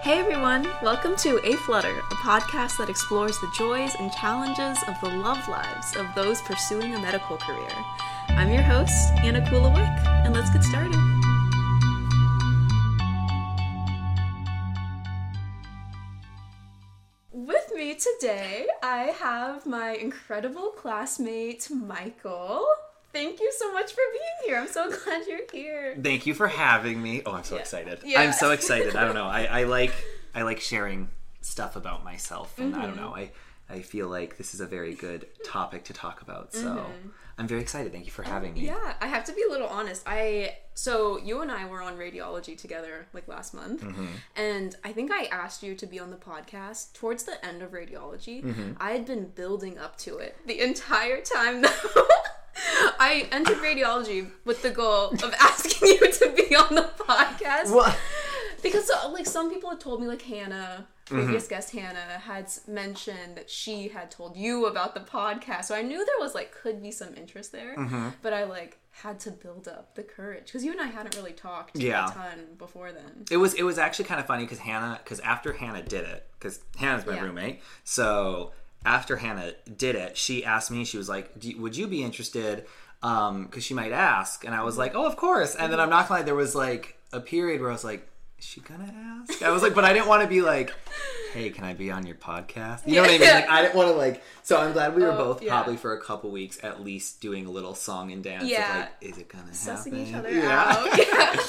Hey everyone, welcome to Aflutter, a podcast that explores the joys and challenges of the love lives of those pursuing a medical career. I'm your host, Anna Kulowick, and let's get started. With me today, I have my incredible classmate, Michael. Thank you so much for being here. I'm so glad you're here. Thank you for having me. Oh, I'm so Yeah. excited. Yeah. I'm so excited. I don't know. I, I like I like sharing stuff about myself, and I don't Mm-hmm. know. I I feel like this is a very good topic to talk about. So I'm very excited. Thank you for having me. Mm-hmm. Yeah, I have to be a little honest. I so you and I were on radiology together like last month, Mm-hmm. and I think I asked you to be on the podcast towards the end of radiology. Mm-hmm. I had been building up to it the entire time. Though I entered radiology with the goal of asking you to be on the podcast What? because like some people had told me like hannah previous Mm-hmm. guest hannah had mentioned that she had told you about the podcast so i knew there was like could be some interest there Mm-hmm. but i like had to build up the courage because you and i hadn't really talked Yeah. a ton before then It was it was actually kind of funny because Hannah because after Hannah did it because Hannah's my Yeah. roommate so after Hannah did it she asked me she was like would you be interested? Um because she might ask. And I was like oh of course. And then I'm not gonna lie there was like a period where I was like is she gonna ask? I was like but I didn't want to be like hey can I be on your podcast? You know what I mean? Like I didn't want to like so I'm glad we were Oh, both yeah. probably for a couple weeks at least doing a little song and dance Yeah. of like is it gonna sussing happen? each other yeah. out.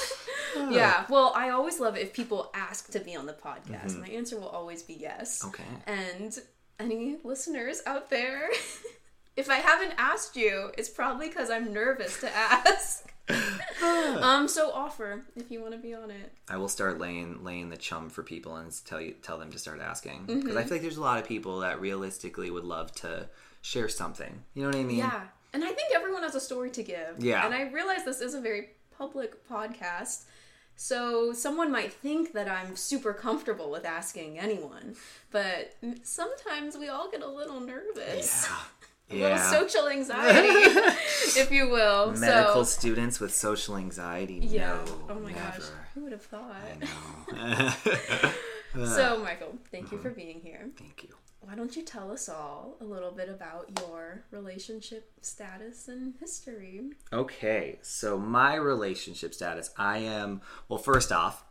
Yeah. Yeah. Well i always love it if people ask to be on the podcast. Mm-hmm. my answer will always be yes. Okay. And any listeners out there, if I haven't asked you, it's probably because I'm nervous to ask. um, so offer if you want to be on it. I will start laying laying the chum for people and tell you tell them to start asking because Mm-hmm. I feel like there's a lot of people that realistically would love to share something. You know what I mean? Yeah, and I think everyone has a story to give. Yeah. and I realize this is a very public podcast. So someone might think that I'm super comfortable with asking anyone, but sometimes we all get a little nervous. A little social anxiety, if you will. Medical so, students with social anxiety. Yeah. No, oh my never. gosh. Who would have thought? I know. So, Michael, thank you mm-hmm. for being here. Thank you. Why don't you tell us all a little bit about your relationship status and history? Okay, so my relationship status. I am well. First off,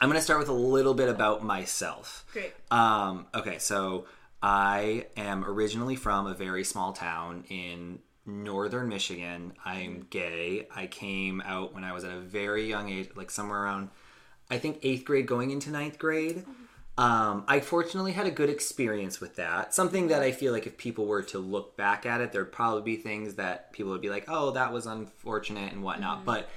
I'm going to start with a little bit about myself. Great. Um, okay, so I am originally from a very small town in northern Michigan. I'm gay. I came out when I was at a very young age, like somewhere around, I think, eighth grade going into ninth grade. Um, I fortunately had a good experience with that. Something that I feel like if people were to look back at it, there'd probably be things that people would be like, oh, that was unfortunate and whatnot. But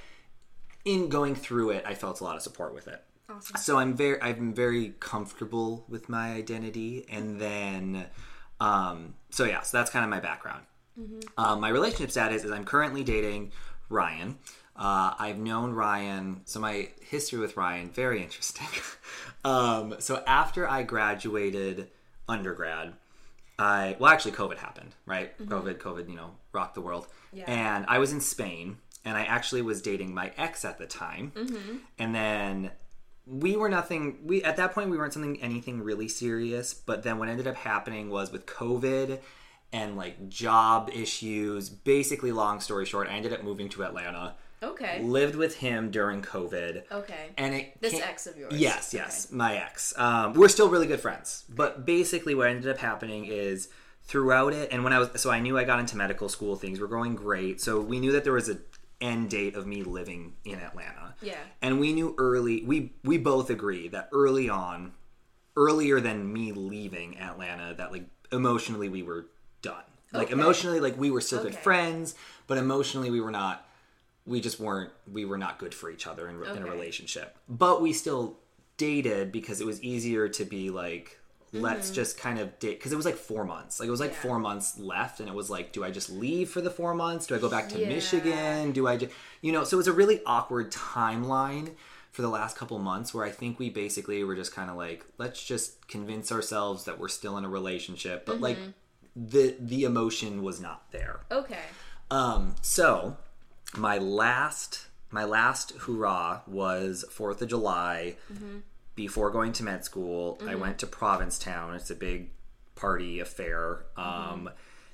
in going through it, I felt a lot of support with it. Awesome. so i'm very i'm very comfortable with my identity and then um so yeah so that's kind of my background. Um, my relationship status is i'm currently dating ryan. Uh, i've known ryan so my history with ryan very interesting um, so after i graduated undergrad i well actually covid happened right? Covid covid you know rocked the world. Yeah. and i was in spain and i actually was dating my ex at the time. And then we were nothing we at that point we weren't something anything really serious. But then what ended up happening was with covid and like job issues basically long story short i ended up moving to atlanta Okay. lived with him during covid Okay. and it This ex of yours. Yes, yes, my ex. Um, we're still really good friends, but basically, what ended up happening is throughout it, and when I was so I knew I got into medical school, things were going great. So we knew that there was a end date of me living in Atlanta. Yeah. and we knew early. We we both agreed that early on, earlier than me leaving Atlanta, that like emotionally we were done. Like Okay. emotionally, like we were still good friends, but emotionally we were not we just weren't we were not good for each other in, in a relationship but we still dated because it was easier to be like let's just kind of date because it was like four months like it was like Mm-hmm. Yeah. four months left and it was like do i just leave for the four months do i go back to Yeah. michigan do i just you know so it was a really awkward timeline for the last couple months where i think we basically were just kind of like let's just convince ourselves that we're still in a relationship but like Mm-hmm. the the emotion was not there Okay. um, so my last my last hurrah was Fourth of July mm-hmm. before going to med school, I mm-hmm. went to Provincetown. It's a big party affair. Um, mm-hmm.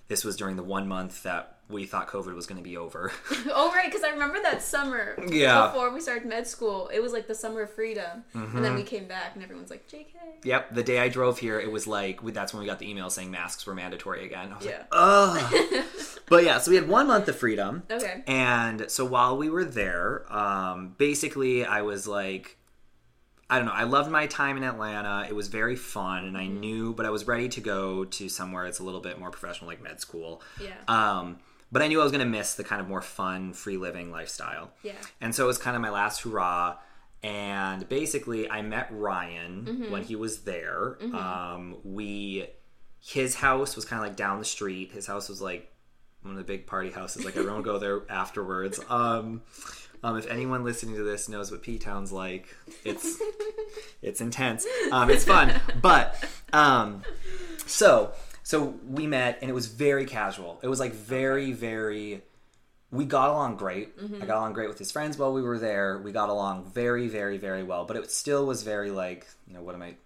this was during the one month that we thought COVID was going to be over. oh right, because I remember that summer. Yeah. Before we started med school, it was like the summer of freedom, and then we came back, and everyone's like, "JK." yep, the day I drove here, it was like that's when we got the email saying masks were mandatory again. I was Yeah. like, ugh. but yeah, so we had one month of freedom. Okay. And so while we were there, um, basically, I was like, I don't know. I loved my time in Atlanta. It was very fun, and I knew, but I was ready to go to somewhere that's a little bit more professional, like med school. Yeah. Um, but I knew I was going to miss the kind of more fun, free living lifestyle. Yeah. And so it was kind of my last hurrah. And basically, I met Ryan Mm-hmm. when he was there. Um, we, his house was kind of like down the street. His house was like one of the big party houses. Like everyone go there afterwards. Um, um, if anyone listening to this knows what P Town's like, it's it's intense. Um, it's fun, but um, so so we met and it was very casual. It was like very very. We got along great. I got along great with his friends while we were there. We got along very very very well. But it still was very like you know what am I.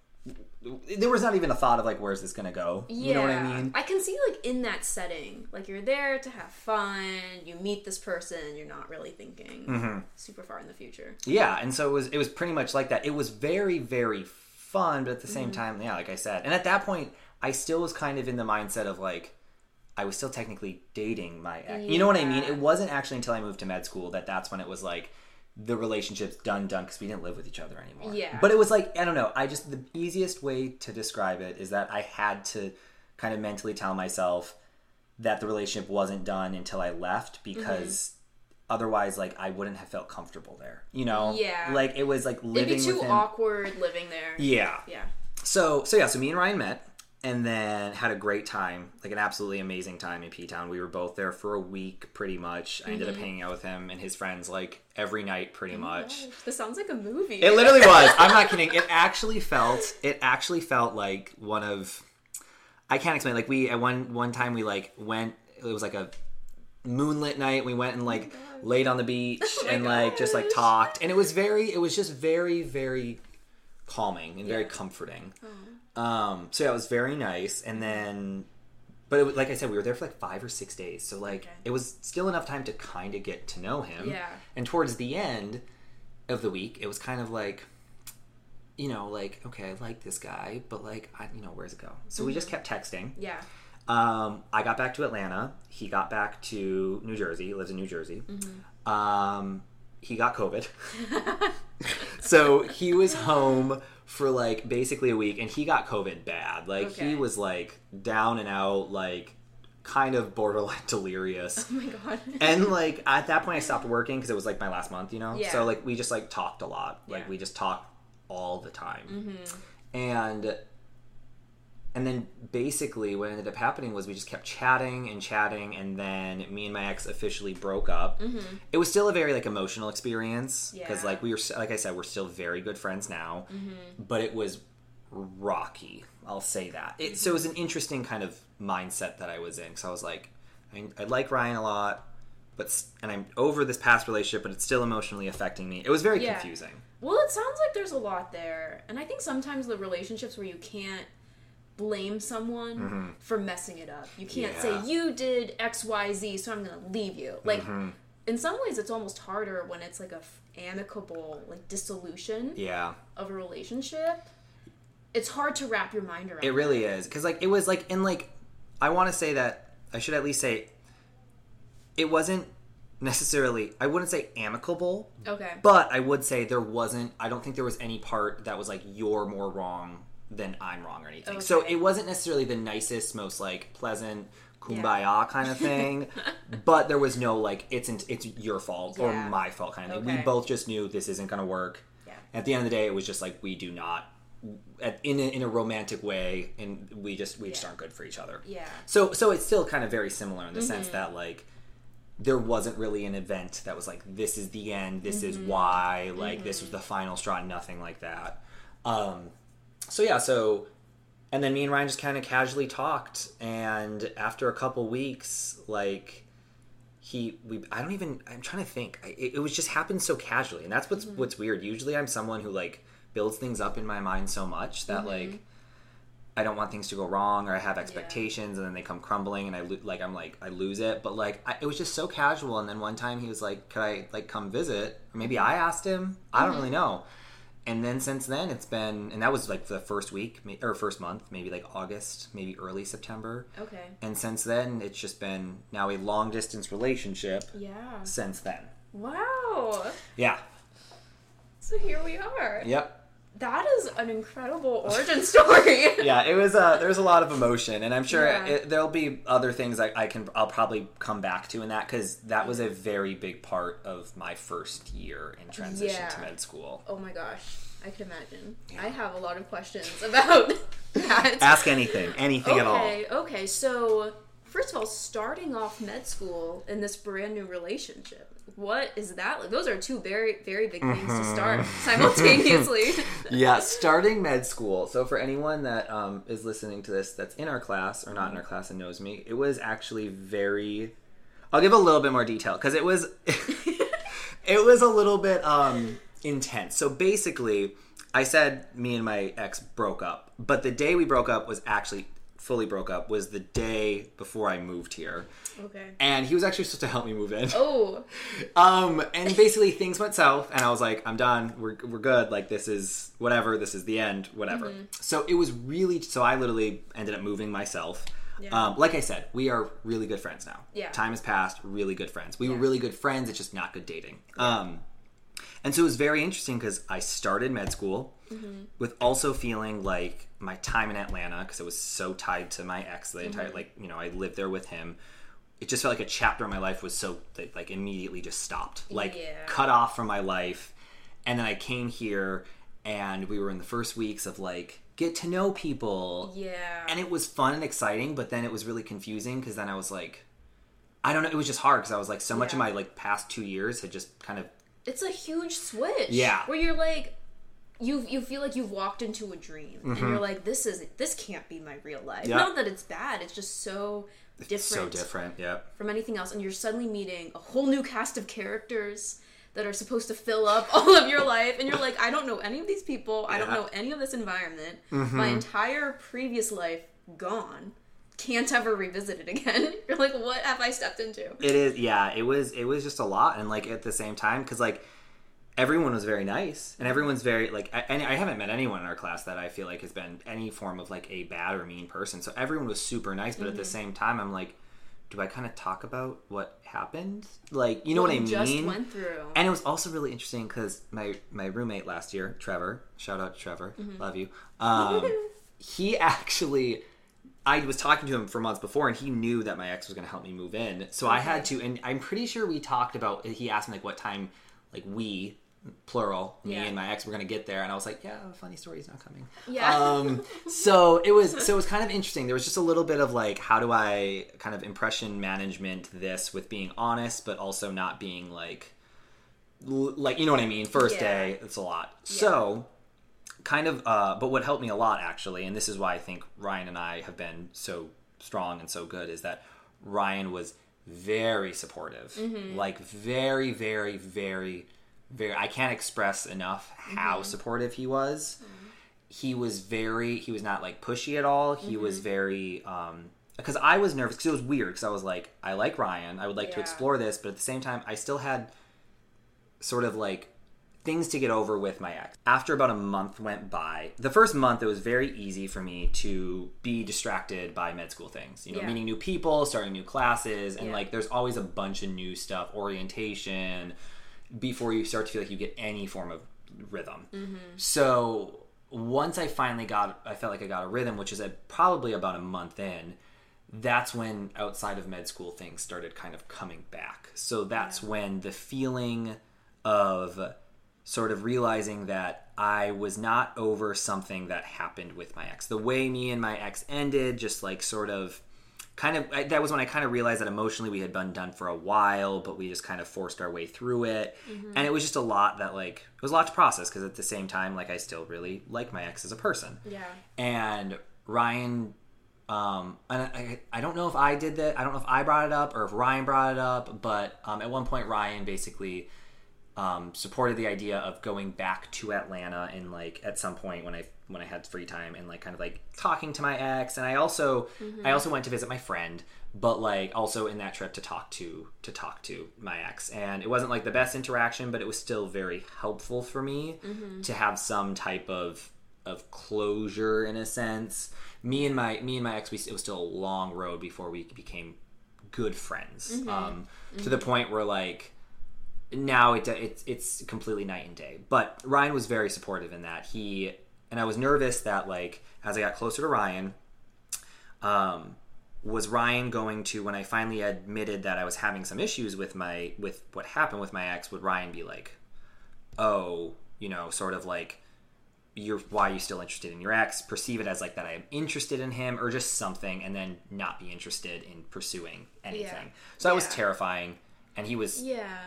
There was not even a thought of like where's this gonna go. Yeah. You know what I mean? I can see like in that setting, like you're there to have fun. You meet this person, you're not really thinking Mm-hmm. super far in the future. Yeah, and so it was it was pretty much like that. It was very very fun, but at the same Mm-hmm. time, yeah, like I said. And at that point, I still was kind of in the mindset of like I was still technically dating my ex. You know what I mean? It wasn't actually until I moved to med school that that's when it was like the relationship's done done because we didn't live with each other anymore. Yeah. But it was like I don't know. I just the easiest way to describe it is that I had to kind of mentally tell myself that the relationship wasn't done until I left because mm-hmm. otherwise like I wouldn't have felt comfortable there. You know? Yeah. Like it was like It'd living be too awkward living there. Yeah. Yeah. So so yeah, so me and Ryan met and then had a great time, like an absolutely amazing time in P Town. We were both there for a week pretty much. I ended Mm-hmm. up hanging out with him and his friends like every night pretty much. Gosh, this sounds like a movie. It literally was. I'm not kidding. It actually felt. It actually felt like one of. I can't explain. Like we at one one time we like went. It was like a moonlit night. We went and like laid on the beach Oh and like just like talked, and it was very. It was just very very calming and very Yeah. comforting. Um. So yeah, it was very nice, and then. But it, was- like I said, we were there for like five or six days, so like Okay. it was still enough time to kind of get to know him. Yeah. And towards the end of the week, it was kind of like, you know, like okay, I like this guy, but like, I, you know, where's it go? So we just kept texting. Yeah. Um, I got back to Atlanta. He got back to New Jersey. He lives in New Jersey. Um, he got COVID, so he was home for like basically a week, and he got COVID bad. Like he was like down and out, like kind of borderline delirious. Oh my god. and like at that point i stopped working because it was like my last month you know Yeah. so like we just like talked a lot like Yeah. Mm-hmm. we just talked all the time and and then basically what ended up happening was we just kept chatting and chatting and then me and my ex officially broke up it was still a very like emotional experience because Mm-hmm. Yeah. like we were like i said we're still very good friends now Mm-hmm. but it was rocky i'll say that it, so it was an interesting kind of mindset that i was in because i was like I, I like ryan a lot but and i'm over this past relationship but it's still emotionally affecting me it was very Yeah. confusing Well, it sounds like there's a lot there. And I think sometimes the relationships where you can't blame someone for messing it up. You can't Mm-hmm. Yeah. say you did XYZ, so I'm going to leave you. Like Mm-hmm. in some ways it's almost harder when it's like a f- amicable like dissolution yeah of a relationship. It's hard to wrap your mind around. It really is because like it was like and like I want to say that I should at least say it wasn't necessarily I wouldn't say amicable. Okay. but I would say there wasn't. I don't think there was any part that was like you're more wrong than I'm wrong or anything. So it wasn't necessarily the nicest, most like pleasant kumbaya kind of thing, but there was no like it's in, it's your fault or my fault kind of thing. We both just knew this isn't going to work. Yeah. At the end of the day, it was just like we do not at, in a, in a romantic way, and we just we just aren't good for each other. Yeah. So so it's still kind of very similar in the sense Mm-hmm. that like there wasn't really an event that was like this is the end, this is Mm-hmm. why, like this was the final straw, nothing like that. Um, so yeah, so and then me and Ryan just kind of casually talked, and after a couple weeks, like he we I don't even I'm trying to think I- it, it was just happened so casually, and that's what's Mm-hmm. what's weird. Usually I'm someone who like builds things up in my mind so much that Mm-hmm. like I don't want things to go wrong or I have expectations and then they come crumbling and I lo- like I'm like I lose it. But like I, it was just so casual. And then one time he was like, "Could I like come visit?" Or maybe I asked him. I don't really know. And then since then it's been and that was like the first week or first month, maybe like August, maybe early September. Okay. And since then it's just been now a long distance relationship. Yeah. Since then, Wow. yeah, So here we are. yep. That is an incredible origin story. yeah, it was. Uh, there was a lot of emotion, and I'm sure Yeah. it, there'll be other things I, I can. I'll probably come back to in that because that was a very big part of my first year in transition to med school. Oh my gosh. I can imagine. I have a lot of questions about that. Ask anything, anything at all. Okay, okay. So, first of all, starting off med school in this brand new relationship, what is that like? Those are two very, very big things to start Mm-hmm. simultaneously. yeah, starting med school. So for anyone that um, is listening to this that's in our class or not in our class and knows me, it was actually very. I'll give a little bit more detail because it was, it was a little bit um, intense. So basically, I said me and my ex broke up, but the day we broke up was actually fully broke up was the day before I moved here, okay. and he was actually supposed to help me move in. Oh, Um, and basically things went south, and I was like, I'm done. We're, we're good. Like, this is whatever. This is the end, whatever. Mm-hmm. So it was really, so I literally ended up moving myself. Yeah. Um, like I said, we are really good friends now. Yeah. Time has passed, really good friends. We were really good friends, it's just not good dating. Um, and so it was very interesting because I started med school Mm-hmm. with also feeling like my time in Atlanta, because it was so tied to my ex, the entire, Mm-hmm. like, you know, I lived there with him. It just felt like a chapter of my life was so, like, immediately just stopped. Like, Yeah. cut off from my life. And then I came here and we were in the first weeks of, like, get to know people yeah. and it was fun and exciting but then it was really confusing because then i was like i don't know it was just hard because i was like so much of my like past two years had just kind of it's a huge switch. Yeah. Where you're like, you you feel like you've walked into a dream, and Mm-hmm. you're like, this is this can't be my real life. Yeah. Not that it's bad. It's just so different. so different yeah from anything else and you're suddenly meeting a whole new cast of characters that are supposed to fill up all of your life and you're like i don't know any of these people i don't know any of this environment Mm-hmm. my entire previous life gone can't ever revisit it again. You're like what have i stepped into? It is yeah it was it was just a lot and like at the same time because like everyone was very nice and everyone's very like I, and I haven't met anyone in our class that I feel like has been any form of like a bad or mean person so everyone was super nice but at Mm-hmm. the same time I'm like do I kind of talk about what happened? Like you know what, I you mean? just went through. And it was also really interesting because my my roommate last year, Trevor, shout out to Trevor, love you. Um, he actually, I was talking to him for months before, and he knew that my ex was going to help me move in. So I had to, and I'm pretty sure we talked about. He asked me like what time, like we, plural, me Yeah. and my ex were going to get there, and I was like, yeah, funny story's not coming. yeah Um, so it was so it was kind of interesting. There was just a little bit of like, how do I kind of impression management this with being honest, but also not being like, l- like you know what I mean. First Yeah. day, it's a lot. So kind of, uh, but what helped me a lot actually, and this is why I think Ryan and I have been so strong and so good, is that Ryan was very supportive, like very, very, very, very. I can't express enough how supportive he was. He was very he was not like pushy at all. He was very um because i was nervous because it was weird because i was like i like ryan i would like to explore this but at the same time i still had sort of like things to get over with my ex after about a month went by the first month it was very easy for me to be distracted by med school things you know Yeah. meeting new people starting new classes and Yeah. like there's always a bunch of new stuff orientation before you start to feel like you get any form of rhythm. Mm-hmm. So once I finally got, I felt like I got a rhythm, which is at probably about a month in. That's when outside of med school things started kind of coming back. So that's when the feeling of sort of realizing that I was not over something that happened with my ex. The way me and my ex ended, just like sort of kind of I, that was when I kind of realized that emotionally we had been done for a while, but we just kind of forced our way through it, and it was just a lot that like it was a lot to process because at the same time, like I still really like my ex as a person, yeah and Ryan. Um, and I, I don't know if I did that. I don't know if I brought it up or if Ryan brought it up, but um, at one point Ryan basically um, supported the idea of going back to Atlanta and like at some point when I when I had free time and like kind of like talking to my ex. And I also I also went to visit my friend but like also in that trip to talk to to talk to my ex. And it wasn't like the best interaction but it was still very helpful for me to have some type of of closure in a sense. Me and my me and my ex we it was still a long road before we became good friends. Um to the point where like now it, it's it's completely night and day. But Ryan was very supportive in that he and I was nervous that like as I got closer to Ryan, um, was Ryan going to when I finally admitted that I was having some issues with my with what happened with my ex? Would Ryan be like, oh, you know, sort of like you're why are you still interested in your ex? Perceive it as like that I am interested in him or just something, and then not be interested in pursuing anything. Yeah. So that was terrifying. And he was Yeah.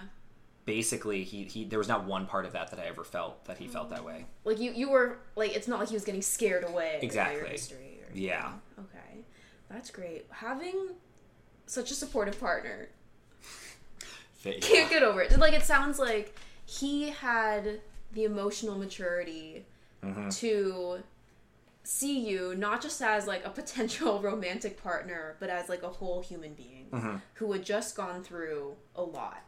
Basically he, he there was not one part of that that I ever felt that he felt that way. Like you, you were like it's not like he was getting scared away by your Exactly. Yeah. Okay, that's great. Having such a supportive partner can't get over it. Like it sounds like he had the emotional maturity Mm-hmm. to see you not just as like a potential romantic partner, but as like a whole human being Mm-hmm. who had just gone through a lot.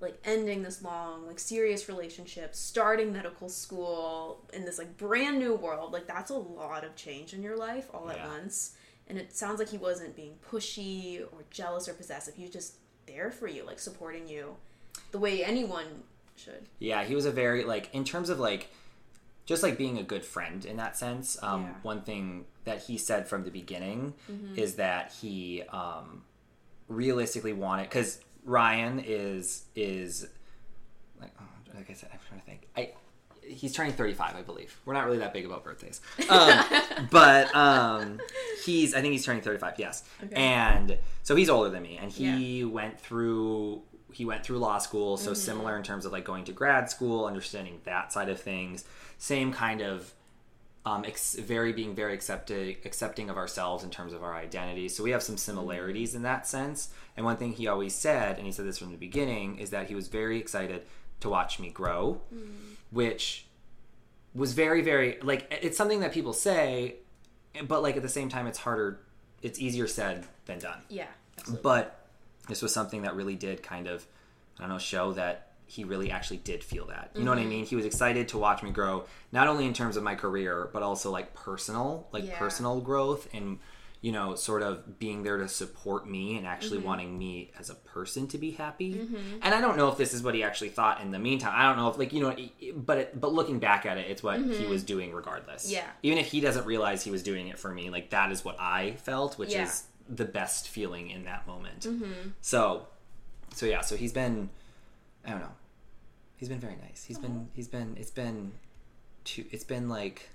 Like ending this long, like serious relationship, starting medical school in this like brand new world. Like that's a lot of change in your life all at once. And it sounds like he wasn't being pushy or jealous or possessive. He was just there for you, like supporting you the way anyone should. Yeah, he was a very like in terms of like just like being a good friend in that sense. Um, Yeah. Mm-hmm. One thing that he said from the beginning is that he um, realistically wanted because Ryan is is like oh, like I said, I'm trying to think. I he's turning 35, I believe. We're not really that big about birthdays, um, but um, he's I think he's turning 35. Yes, Okay. and so he's older than me, and he went through he went through law school, so similar in terms of like going to grad school, understanding that side of things. Same kind of um, ex- very being very accepted, accepting of ourselves in terms of our identity. So we have some similarities in that sense. And one thing he always said, and he said this from the beginning, is that he was very excited to watch me grow, which was very, very like it's something that people say, but like at the same time, it's harder. It's easier said than done. Yeah. Absolutely. But this was something that really did kind of, I don't know, show that he really actually did feel that. You know what I mm-hmm. mean? He was excited to watch me grow, not only in terms of my career, but also like personal, like Yeah. personal growth and, you know, sort of being there to support me and actually mm-hmm. wanting me as a person to be happy. Mm-hmm. And I don't know if this is what he actually thought in the meantime. I don't know if, like, you know, but it, but looking back at it, it's what he was doing regardless. Yeah. Even if he doesn't realize he was doing it for me, like, that is what I felt, which Yeah. is the best feeling in that moment. So, so yeah, so he's been, I don't know, he's been very nice. He's been, he's been, it's been, two, it's been like,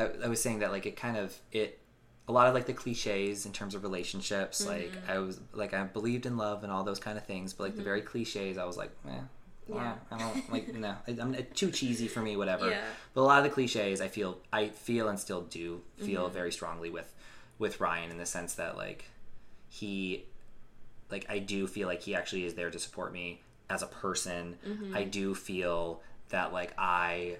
I, I was saying that like it kind of it, a lot of like the cliches in terms of relationships. Like I was like I believed in love and all those kind of things, but like the very cliches, I was like, eh. Yeah. I don't like no. I'm too cheesy for me. Whatever. Yeah. But a lot of the cliches, I feel, I feel, and still do feel very strongly with with Ryan in the sense that like he like I do feel like he actually is there to support me as a person. I do feel that like I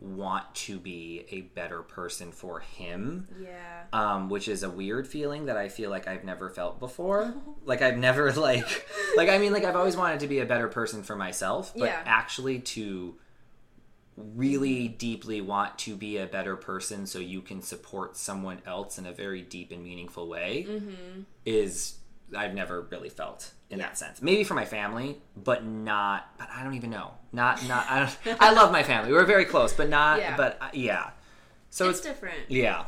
want to be a better person for him. Yeah. Um, which is a weird feeling that I feel like I've never felt before. like I've never like like I mean like I've always wanted to be a better person for myself, but Yeah. actually to really deeply want to be a better person so you can support someone else in a very deep and meaningful way is I've never really felt in that sense. Maybe for my family, but not. But I don't even know. Not not. I, don't, I love my family. We're very close, but not. Yeah. But uh, yeah. So it's it's, different. yeah.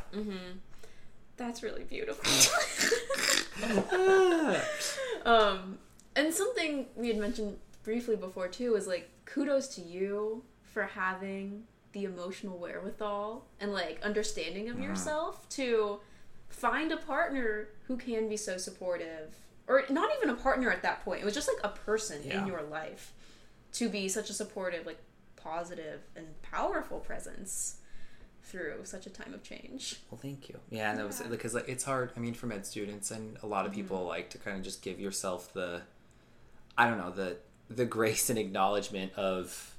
That's really beautiful. um, and something we had mentioned briefly before too is like kudos to you for having the emotional wherewithal and like understanding Mm-hmm. of yourself to find a partner who can be so supportive or not even a partner at that point it was just like a person Yeah. in your life to be such a supportive like positive and powerful presence through such a time of change Well, thank you. Yeah, and that was Yeah. because like it's hard. I mean, for med students, and a lot of mm-hmm. people like to kind of just give yourself the, I don't know, the the grace and acknowledgement of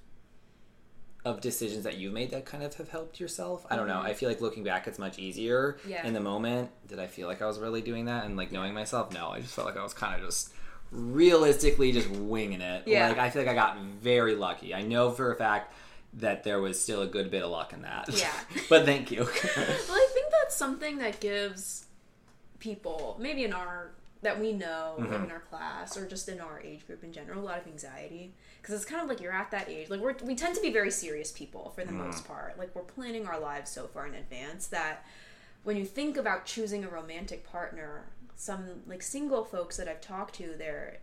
of decisions that you've made that kind of have helped yourself. I don't know. Mm-hmm. I feel like looking back, it's much easier. Yeah. In the moment, did I feel like I was really doing that and like knowing myself? No, I just felt like I was kind of just realistically just winging it. Yeah. Like I feel like I got very lucky. I know for a fact that there was still a good bit of luck in that. Yeah. but thank you. Well, I think that's something that gives people, maybe in our that we know like mm-hmm. in our class or just in our age group in general, a lot of anxiety because it's kind of like you're at that age. Like we're we tend to be very serious people for the most mm-hmm. part. Like we're planning our lives so far in advance that when you think about choosing a romantic partner, some like single folks that I've talked to, they're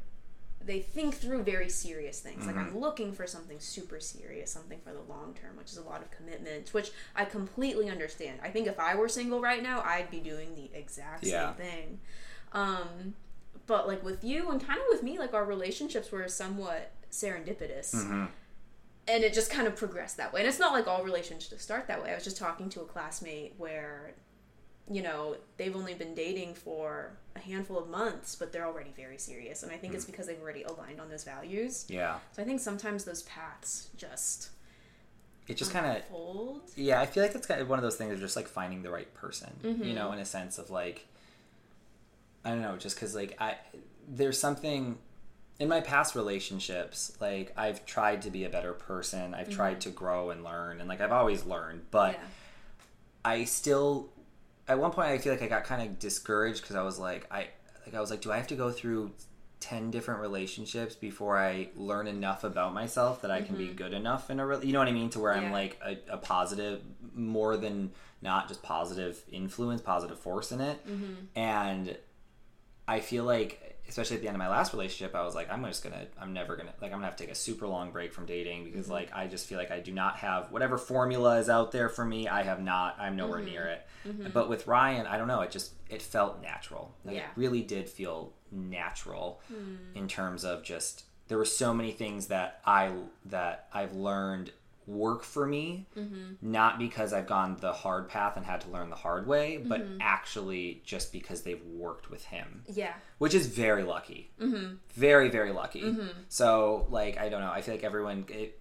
they think through very serious things. Like I'm mm-hmm. looking for something super serious, something for the long term, which is a lot of commitment, which I completely understand. I think if I were single right now, I'd be doing the exact Yeah. same thing. Um, but like with you and kind of with me, like our relationships were somewhat serendipitous. And it just kind of progressed that way. And it's not like all relationships start that way. I was just talking to a classmate where you know, they've only been dating for a handful of months, but they're already very serious. And I think it's because they've already aligned on those values. yeah. So I think sometimes those paths just It just kind of. Yeah, I feel like it's kind of one of those things of just like finding the right person, Mm-hmm. you know, in a sense of like, I don't know, just because like I, there's something in my past relationships, like I've tried to be a better person, I've tried to grow and learn, and like I've always learned, but Mm-hmm. Yeah. I still, at one point, I feel like I got kind of discouraged because I was like, I, like I was like, do I have to go through 10 different relationships before I learn enough about myself that I can be good enough in a re- you know what I mean to where I'm Mm-hmm. Like a, a positive more than not just positive influence positive force in it Mm-hmm. and I feel like especially at the end of my last relationship I was like I'm just gonna I'm never gonna like I'm gonna have to take a super long break from dating because Mm-hmm. like I just feel like I do not have whatever formula is out there for me I have not I'm nowhere Mm-hmm. near it but with Ryan I don't know it just it felt natural like Yeah. it really did feel natural Hmm. in terms of just there were so many things that I that I've learned work for me Mm-hmm. not because I've gone the hard path and had to learn the hard way but Mm-hmm. actually just because they've worked with him Yeah. which is very lucky mm-hmm. very very lucky so like I don't know I feel like everyone it,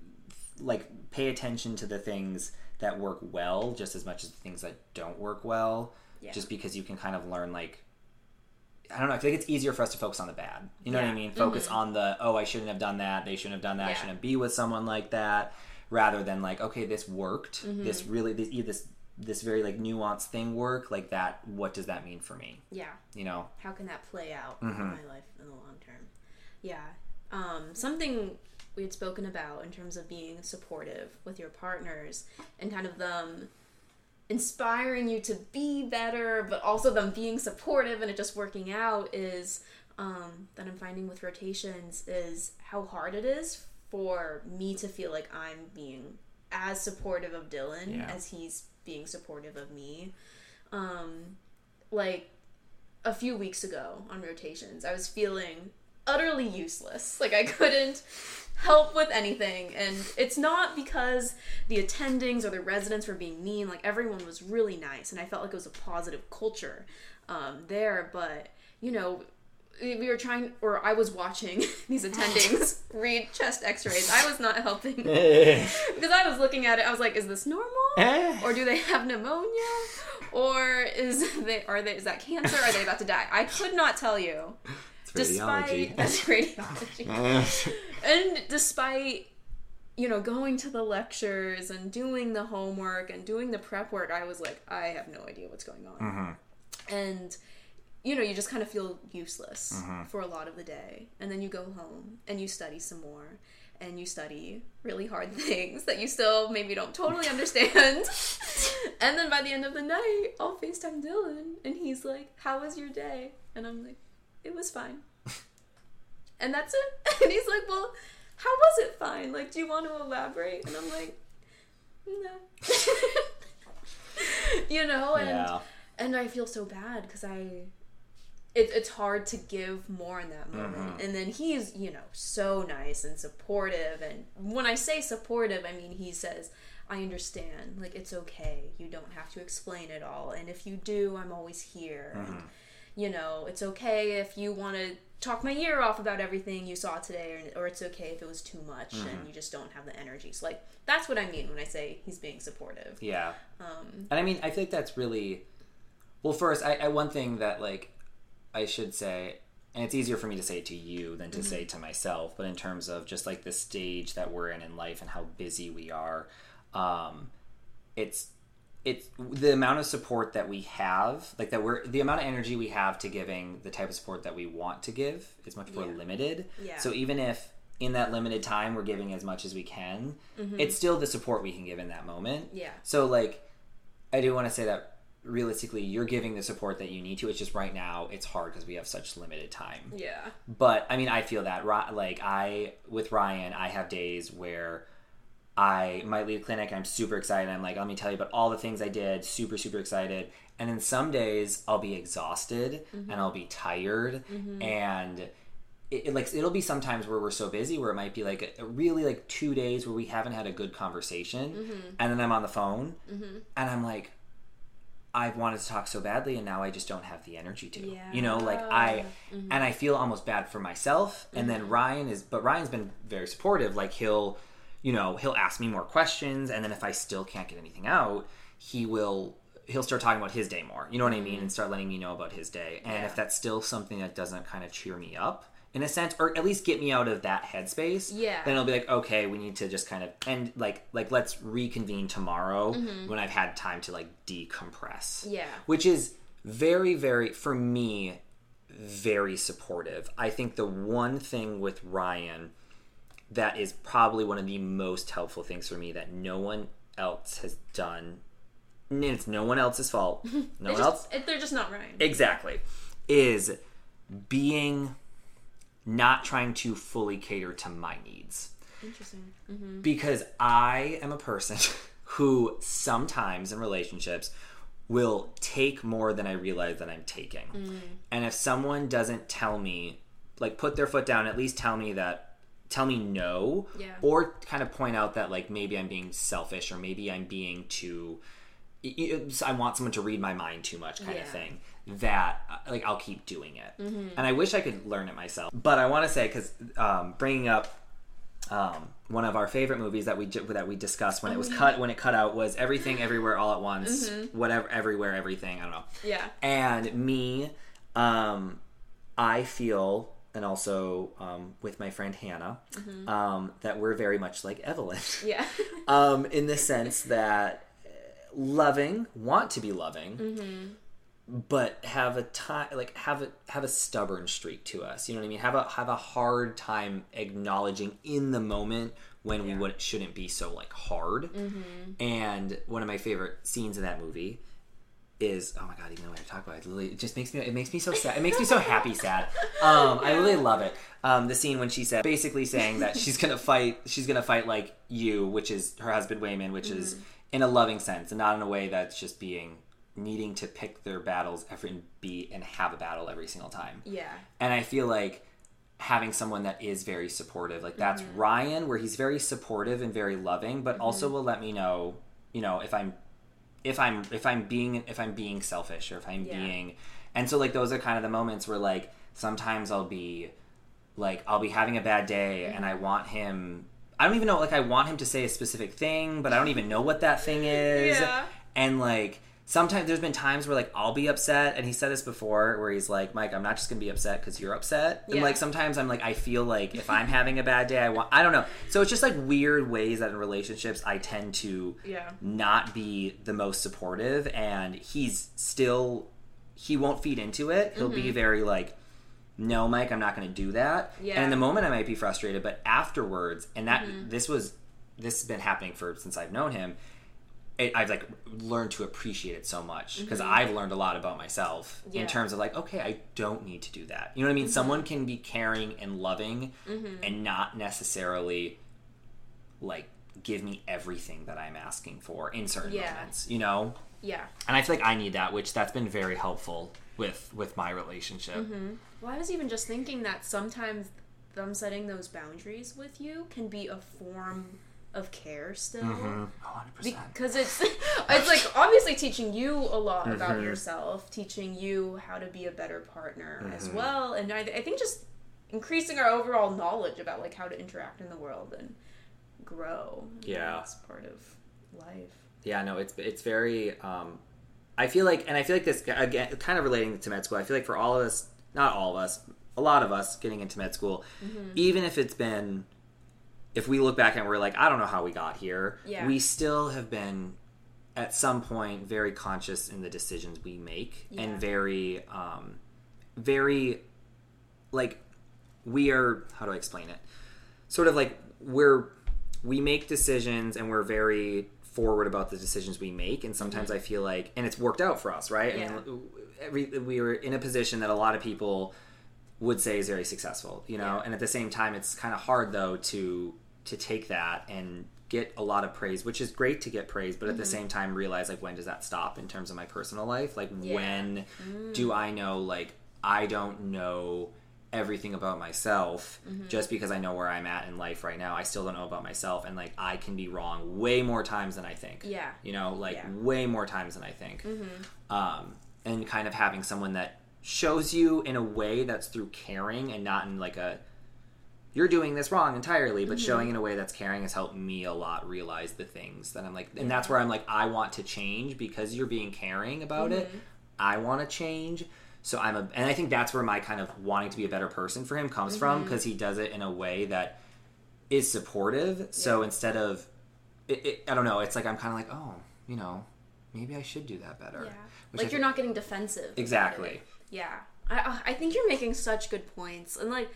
like pay attention to the things that work well just as much as the things that don't work well Yeah. just because you can kind of learn like I don't know. I feel like it's easier for us to focus on the bad. You know what I mean? Focus on the oh, I shouldn't have done that. They shouldn't have done that. I shouldn't be with someone like that. Rather than like, okay, this worked. Mm-hmm. This really this this this very like nuanced thing worked. Like that. What does that mean for me? Yeah. You know? How can that play out Mm-hmm. in my life in the long term? Yeah. Um, something we had spoken about in terms of being supportive with your partners and kind of them inspiring you to be better, but also them being supportive and it just working out is um, that I'm finding with rotations is how hard it is for me to feel like I'm being as supportive of Dylan Yeah. as he's being supportive of me. Um, like a few weeks ago on rotations, I was feeling utterly useless. Like I couldn't help with anything. And it's not because the attendings or the residents were being mean. Like everyone was really nice, and I felt like it was a positive culture um, there. But you know. We were trying, or I was watching these attendings read chest X-rays. I was not helping because I was looking at it. I was like, "Is this normal, eh. or do they have pneumonia, or is they are they is that cancer? Are they about to die?" I could not tell you despite that's radiology and despite you know going to the lectures and doing the homework and doing the prep work i was like i have no idea what's going on mm-hmm. and you know you just kind of feel useless mm-hmm. for a lot of the day and then you go home and you study some more and you study really hard things that you still maybe don't totally understand and then by the end of the night i'll facetime dylan and he's like how was your day and i'm like it was fine. And that's it. And he's like, Well, how was it fine? Like, do you want to elaborate? And I'm like, No. you know, and Yeah. and I feel so bad because I it, it's hard to give more in that moment. And then he's, you know, so nice and supportive. And when I say supportive, I mean he says, I understand. Like, it's okay. You don't have to explain it all. And if you do, I'm always here. And, you know, it's okay if you want to talk my ear off about everything you saw today, or, or it's okay if it was too much Mm-hmm. and you just don't have the energy. So like that's what I mean when I say he's being supportive. Yeah. Um, And I mean, I think that's really well. First, I, I one thing that like I should say, and it's easier for me to say to you than to Mm-hmm. say to myself. But in terms of just like the stage that we're in in life and how busy we are, um, it's it's the amount of support that we have, like that we're the amount of energy we have to giving the type of support that we want to give is much more Yeah. limited. Yeah. So even if in that limited time we're giving as much as we can, Mm-hmm. it's still the support we can give in that moment. yeah. So like I do want to say that realistically you're giving the support that you need to. It's just right now it's hard because we have such limited time. Yeah. But I mean I feel that like I with Ryan I have days where I might leave clinic I'm super excited. I'm like let me tell you about all the things I did, super super excited. And then some days I'll be exhausted and mm-hmm. I'll be tired mm-hmm. and it, it, like it'll be sometimes where we're so busy where it might be like a, really like two days where we haven't had a good conversation mm-hmm. and then i'm on the phone and i'm like i've wanted to talk so badly and now i just don't have the energy to. Yeah. you know like i mm-hmm. and i feel almost bad for myself. And then mm-hmm. ryan is but ryan's been very supportive. Like he'll you know he'll ask me more questions and then if i still can't get anything out he will he'll start talking about his day more. You know what i mean? Mm-hmm. And start letting me know about his day. And Yeah. if that's still something that doesn't kind of cheer me up in a sense or at least get me out of that headspace Yeah. then it'll be like okay we need to just kind of and like like let's reconvene tomorrow mm-hmm. when i've had time to like decompress Yeah. which is very very for me very supportive i think the one thing with ryan that is probably one of the most helpful things for me that no one else has done and it's no one else's fault no one else just, it- they're just not Ryan. exactly is being not trying to fully cater to my needs Interesting. Mm-hmm. because I am a person who sometimes in relationships will take more than I realize that I'm taking. Mm. And if someone doesn't tell me, like put their foot down, at least tell me that, tell me no, Yeah. or kind of point out that like maybe I'm being selfish or maybe I'm being too. I want someone to read my mind too much, kind Yeah. of thing. That uh, like I'll keep doing it, and I wish I could learn it myself. But I want to say because um, bringing up um, one of our favorite movies that we that we discussed when it was cut when it cut out was Everything Everywhere All at Once, whatever Everywhere Everything I don't know. Yeah. And me, um, I feel, and also um, with my friend Hannah, um, that we're very much like Evelyn, Yeah. um, in the sense that uh, loving, want to be loving, but have a time like have a have a stubborn streak to us. You know what I mean? Have a have a hard time acknowledging in the moment when we would shouldn't be so like hard. And one of my favorite scenes in that movie is oh my god, even though I talk about it, it, just makes me it makes me so sad. It makes me so happy sad. Um, I really love it. Um, the scene when she said basically saying that she's gonna fight she's gonna fight like you, which is her husband Waymond, which is in a loving sense and not in a way that's just being needing to pick their battles every and be and have a battle every single time. Yeah. And I feel like having someone that is very supportive, like that's Mm-hmm. Ryan, where he's very supportive and very loving, but also will let me know, you know, if I'm if I'm if I'm being if I'm being selfish or if I'm Yeah. being and so like those are kind of the moments where like sometimes I'll be like I'll be having a bad day and I want him I don't even know like I want him to say a specific thing, but I don't even know what that thing is. Yeah. And like sometimes there's been times where like I'll be upset and he said this before where he's like Mike I'm not just gonna be upset because you're upset and Yeah. like sometimes I'm like I feel like if I'm having a bad day I want I don't know so it's just like weird ways that in relationships I tend to Yeah. not be the most supportive and he's still he won't feed into it he'll be very like no mike i'm not going to do that Mm-hmm. Yeah. and in the moment i might be frustrated but afterwards and that this was this has been happening for since i've known him it, i've like learned to appreciate it so much because i've learned a lot about myself Mm-hmm. Yeah. in terms of like okay i don't need to do that you know what i mean someone can be caring and loving and not necessarily like give me everything that I'm asking for in certain Yeah. moments, you know? Yeah. And I feel like I need that, which that's been very helpful with with my relationship. Mm-hmm. Well, I was even just thinking that sometimes them setting those boundaries with you can be a form of care still. Mm-hmm. 100%. Because it's it's like obviously teaching you a lot about Mm-hmm. yourself, teaching you how to be a better partner as Mm-hmm. well, and I, I think just increasing our overall knowledge about like how to interact in the world and grow. Yeah. It's part of life. Yeah, no, it's it's very. Um, I feel like, and I feel like this again, kind of relating to med school. I feel like for all of us, not all of us, a lot of us getting into med school, even if it's been, if we look back and we're like, I don't know how we got here, Yeah. we still have been at some point very conscious in the decisions we make Yeah. and very, um, very, like, we are. How do I explain it? Sort of like we're we make decisions and we're very forward about the decisions we make and sometimes i feel like and it's worked out for us right Yeah. i mean every, we were in a position that a lot of people would say is very successful you know Yeah. and at the same time it's kind of hard though to to take that and get a lot of praise which is great to get praise but at the same time realize like when does that stop in terms of my personal life like Yeah. when do i know like i don't know everything about myself Mm-hmm. just because I know where I'm at in life right now. I still don't know about myself, and like I can be wrong way more times than I think. Yeah. you know, like Yeah. way more times than I think. Mm-hmm. Um, and kind of having someone that shows you in a way that's through caring and not in like a you're doing this wrong entirely, Mm-hmm. but showing in a way that's caring has helped me a lot realize the things that I'm like, and that's where I'm like, I want to change because you're being caring about it. Mm-hmm. I want to change. So I'm a, and I think that's where my kind of wanting to be a better person for him comes from Mm-hmm. because he does it in a way that is supportive. So instead of, it, it, I don't know, it's like I'm kind of like, oh, you know, maybe I should do that better. Yeah. Like I you're not getting defensive. Exactly. Yeah. I I think you're making such good points. And like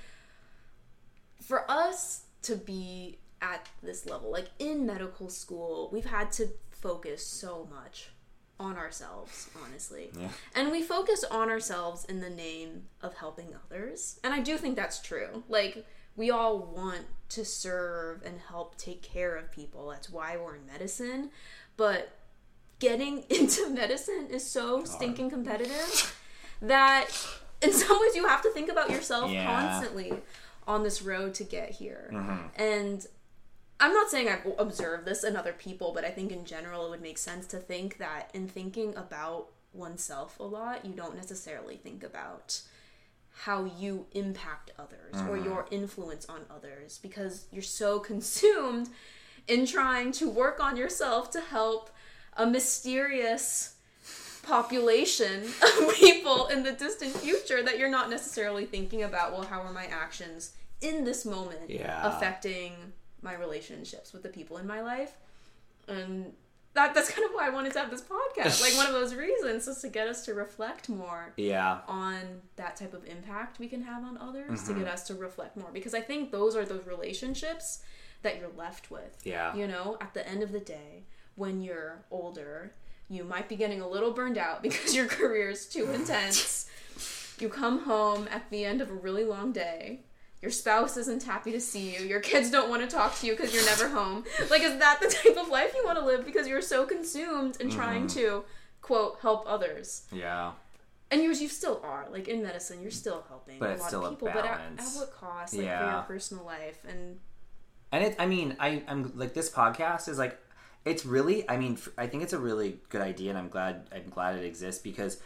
for us to be at this level, like in medical school, we've had to focus so much on ourselves, honestly. Yeah. And we focus on ourselves in the name of helping others. And I do think that's true. Like we all want to serve and help take care of people. That's why we're in medicine. But getting into medicine is so stinking competitive that in some ways you have to think about yourself Yeah. constantly on this road to get here. Mm-hmm. And I'm not saying I've observed this in other people, but I think in general it would make sense to think that in thinking about oneself a lot, you don't necessarily think about how you impact others or your influence on others because you're so consumed in trying to work on yourself to help a mysterious population of people in the distant future that you're not necessarily thinking about well how are my actions in this moment Yeah. affecting my relationships with the people in my life and that that's kind of why I wanted to have this podcast like one of those reasons is to get us to reflect more Yeah. on that type of impact we can have on others Mm-hmm. to get us to reflect more because I think those are those relationships that you're left with. Yeah. You know, at the end of the day, when you're older, you might be getting a little burned out because your career is too intense. You come home at the end of a really long day. Your spouse isn't happy to see you. Your kids don't want to talk to you because you're never home. Like, is that the type of life you want to live because you're so consumed in trying Mm-hmm. to, quote, help others? Yeah. and you you still are like in medicine you're still helping But a lot still of people but at, at what cost like for your personal life and And it, I mean, I, I'm like this podcast is like, it's really, I mean, I think it's a really good idea, and I'm glad, I'm glad it exists because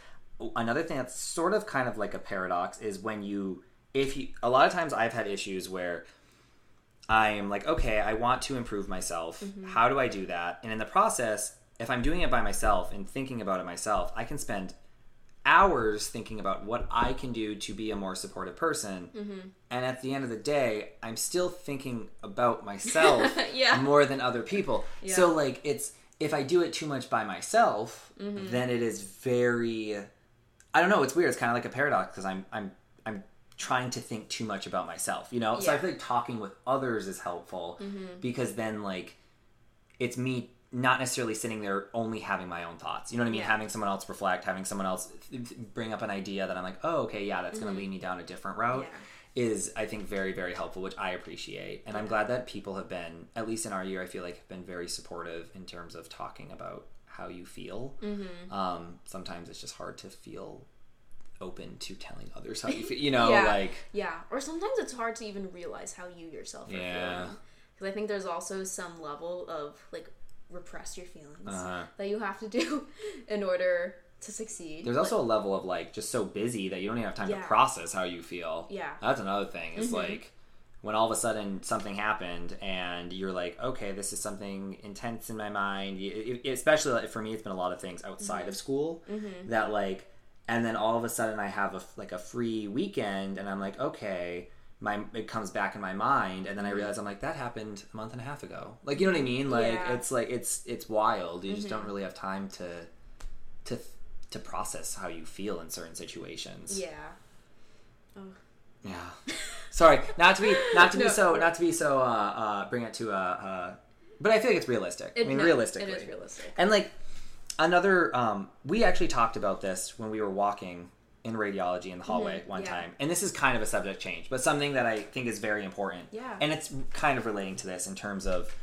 another thing that's sort of kind of like a paradox is when you, if you, a lot of times I've had issues where I'm like, okay, I want to improve myself. Mm-hmm. How do I do that? And in the process, if I'm doing it by myself and thinking about it myself, I can spend hours thinking about what I can do to be a more supportive person. And at the end of the day, I'm still thinking about myself Yeah. more than other people. Yeah. So like it's if I do it too much by myself, Mm-hmm. then it is very I don't know, it's weird. It's kind of like a paradox because I'm I'm I'm trying to think too much about myself, you know? So I Yeah. Mm-hmm. feel like talking with others is helpful because then like it's me not necessarily sitting there only having my own thoughts. You know what I mean? Yeah. Having someone else reflect, having someone else bring up an idea that I'm like, "Oh, okay, yeah, that's going to lead me down a different route." Mm-hmm. Yeah. Is I think very very helpful, which I appreciate, and I'm glad that people have been at least in our year. I feel like have been very supportive in terms of talking about how you feel. Mm-hmm. Um, sometimes it's just hard to feel open to telling others how you feel. You know, yeah like yeah or sometimes it's hard to even realize how you yourself are Yeah. feeling because i think there's also some level of like repress your feelings Uh-huh. that you have to do in order to succeed. There's also a level of like just so busy that you don't even have time Yeah. to process how you feel. Yeah. That's another thing. It's Mhm. like when all of a sudden something happened and you're like, okay, this is something intense in my mind. You- it- Especially like, for me, it's been a lot of things outside of school Mm-hmm. that like, and then all of a sudden I have a like a free weekend and I'm like, okay. My, it comes back in my mind and then Mm-hmm. I realize I'm like that happened a month and a half ago like you know what I mean like Yeah. it's like it's it's wild you just Mm-hmm. don't really have time to to to process how you feel in certain situations. yeah. Oh. Yeah. Sorry, not to be not to be so not to be so uh, uh bring it to uh, uh but I feel like it's realistic. I mean no, realistically. it is realistic. And like another um we actually talked about this when we were walking in radiology in the hallway one Mm-hmm. yeah. time. And this is kind of a subject change, but something that I think is very important. Yeah. And it's kind of relating to this in terms of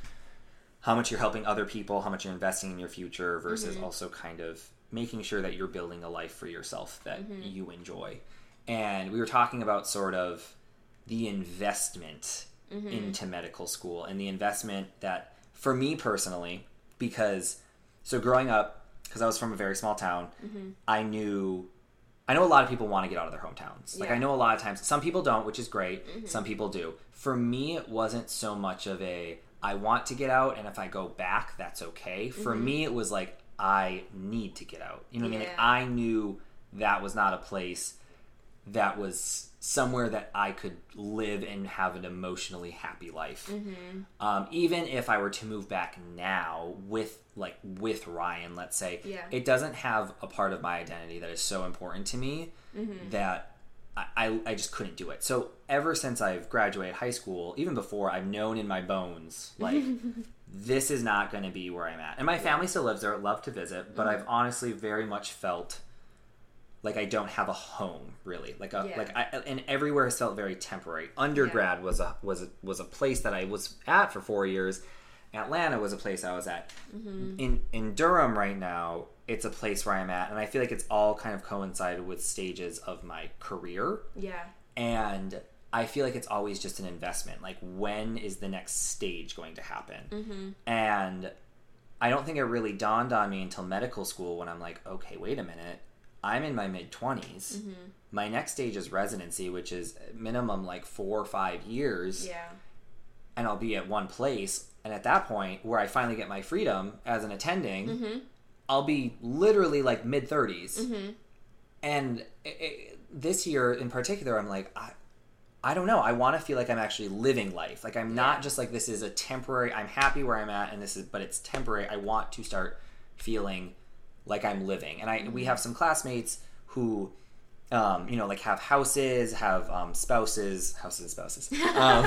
how much you're helping other people, how much you're investing in your future versus Mm-hmm. also kind of making sure that you're building a life for yourself that Mm-hmm. you enjoy. And we were talking about sort of the investment Mm-hmm. into medical school and the investment that for me personally because so growing up because I was from a very small town Mm-hmm. I knew I know a lot of people want to get out of their hometowns. Like Yeah. I know a lot of times some people don't, which is great. Mm-hmm. Some people do. For me it wasn't so much of a I want to get out and if I go back that's okay. For mm-hmm. me it was like I need to get out. You know what I mean? Like I knew that was not a place that was somewhere that I could live and have an emotionally happy life. Mm-hmm. Um, even if I were to move back now with like with Ryan, let's say, Yeah. it doesn't have a part of my identity that is so important to me Mm-hmm. that I, I, I just couldn't do it. So ever since I've graduated high school, even before, I've known in my bones like this is not going to be where I'm at. And my family still lives there. Love to visit, but Mm-hmm. I've honestly very much felt like I don't have a home really. Like a Yeah. like I and everywhere has felt very temporary. Undergrad was a was a, was a place that I was at for 4 years. Atlanta was a place I was at. Mm-hmm. In in Durham right now, it's a place where I'm at and I feel like it's all kind of coincided with stages of my career Yeah. and I feel like it's always just an investment. Like, when is the next stage going to happen? Mm-hmm. And I don't think it really dawned on me until medical school when I'm like, okay, wait a minute. I'm in my mid 20s. Mm-hmm. My next stage is residency, which is minimum like four or five years, Yeah. and I'll be at one place. And at that point, where I finally get my freedom as an attending, Mm-hmm. I'll be literally like mid 30s. Mm-hmm. And it, it, this year in particular, I'm like, I, I don't know. I want to feel like I'm actually living life. Like I'm not Yeah. just like this is a temporary. I'm happy where I'm at, and this is, but it's temporary. I want to start feeling like I'm living. And I Mm-hmm. we have some classmates who, um, you know, like have houses, have um, spouses, houses and spouses, um,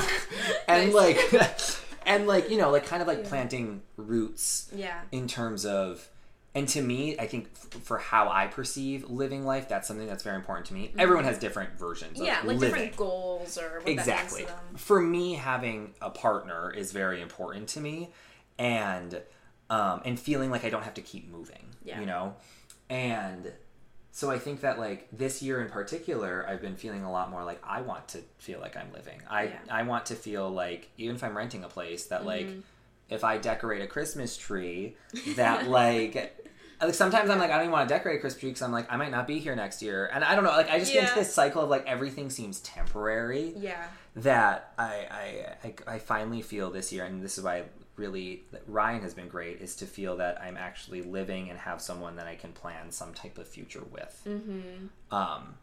and like, and like you know, like kind of like planting roots Yeah. in terms of and to me i think f- for how i perceive living life that's something that's very important to me everyone has different versions of Mm-hmm. Yeah, like living different goals or what exactly That means to them. for me having a partner is very important to me and um and feeling like i don't have to keep moving Yeah. you know and so i think that like this year in particular i've been feeling a lot more like i want to feel like i'm living i Yeah. i want to feel like even if i'm renting a place that like Mm-hmm. if i decorate a christmas tree that like like sometimes I'm like I don't even want to decorate a Christmas tree because I'm like I might not be here next year, and I don't know. Like I just get into this cycle of like everything seems temporary Yeah. that I, I I I finally feel this year, and this is why really that Ryan has been great is to feel that I'm actually living and have someone that I can plan some type of future with, Mm-hmm. um,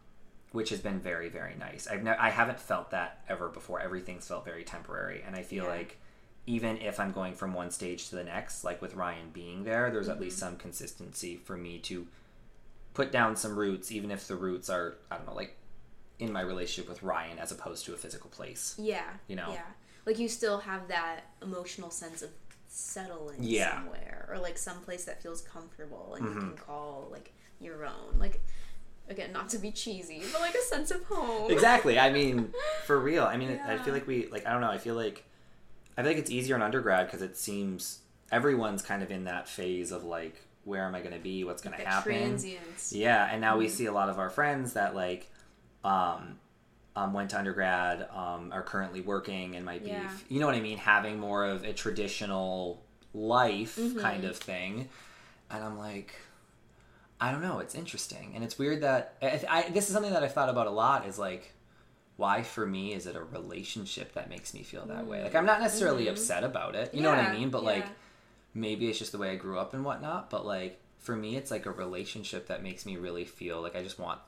which has been very very nice. I've ne- I haven't felt that ever before. Everything's felt very temporary, and I feel Yeah. like even if I'm going from one stage to the next, like with Ryan being there, there's at least some consistency for me to put down some roots, even if the roots are I don't know like in my relationship with Ryan as opposed to a physical place. Yeah. You know? Yeah. Like you still have that emotional sense of settling Yeah. somewhere or like someplace that feels comfortable and Mm-hmm. you can call like your own. Like again, not to be cheesy, but like a sense of home. exactly. I mean, for real. I mean, I feel like we like I don't know. I feel like I feel like it's easier in undergrad because it seems everyone's kind of in that phase of like, where am I going to be? What's going to happen? transience. Yeah, and now Mm-hmm. we see a lot of our friends that like um, um, went to undergrad, um, are currently working, and might be, Yeah. you know what I mean, having more of a traditional life Mm-hmm. kind of thing. And I'm like, I don't know. It's interesting, and it's weird that I, I, this is something that I've thought about a lot. Is like, why for me is it a relationship that makes me feel that way? Like, I'm not necessarily upset about it. You know what I Mm-hmm. Yeah, mean? But like, maybe it's just the way I grew up and whatnot. But like, for me, it's like a relationship that makes me really feel like I just want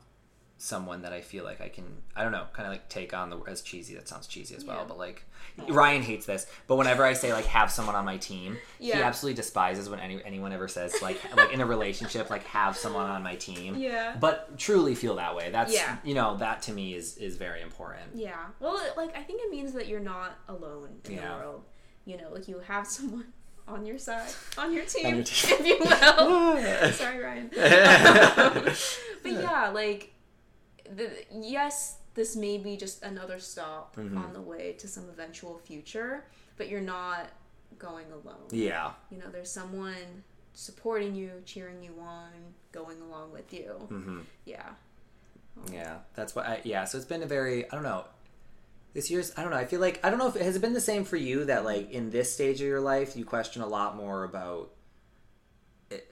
someone that I feel like I can. I don't know, kind of like take on the as cheesy. That sounds cheesy as well, Yeah. but like. Ryan hates this, but whenever I say like have someone on my team, he absolutely despises when any, anyone ever says like like in a relationship like have someone on my team. Yeah. But truly feel that way. That's Yeah. you know that to me is is very important. Yeah. Well, like I think it means that you're not alone in Yeah. the world. You know, like you have someone on your side, on your team, On your team. if you will. Sorry, Ryan. but yeah, like, the, yes, this may be just another stop Mm-hmm. on the way to some eventual future, but you're not going alone. yeah. You know, there's someone supporting you, cheering you on, going along with you. hmm Yeah. Yeah. That's what I yeah, so it's been a very I don't know. This year's I don't know, I feel like I don't know if it has it been the same for you that like in this stage of your life you question a lot more about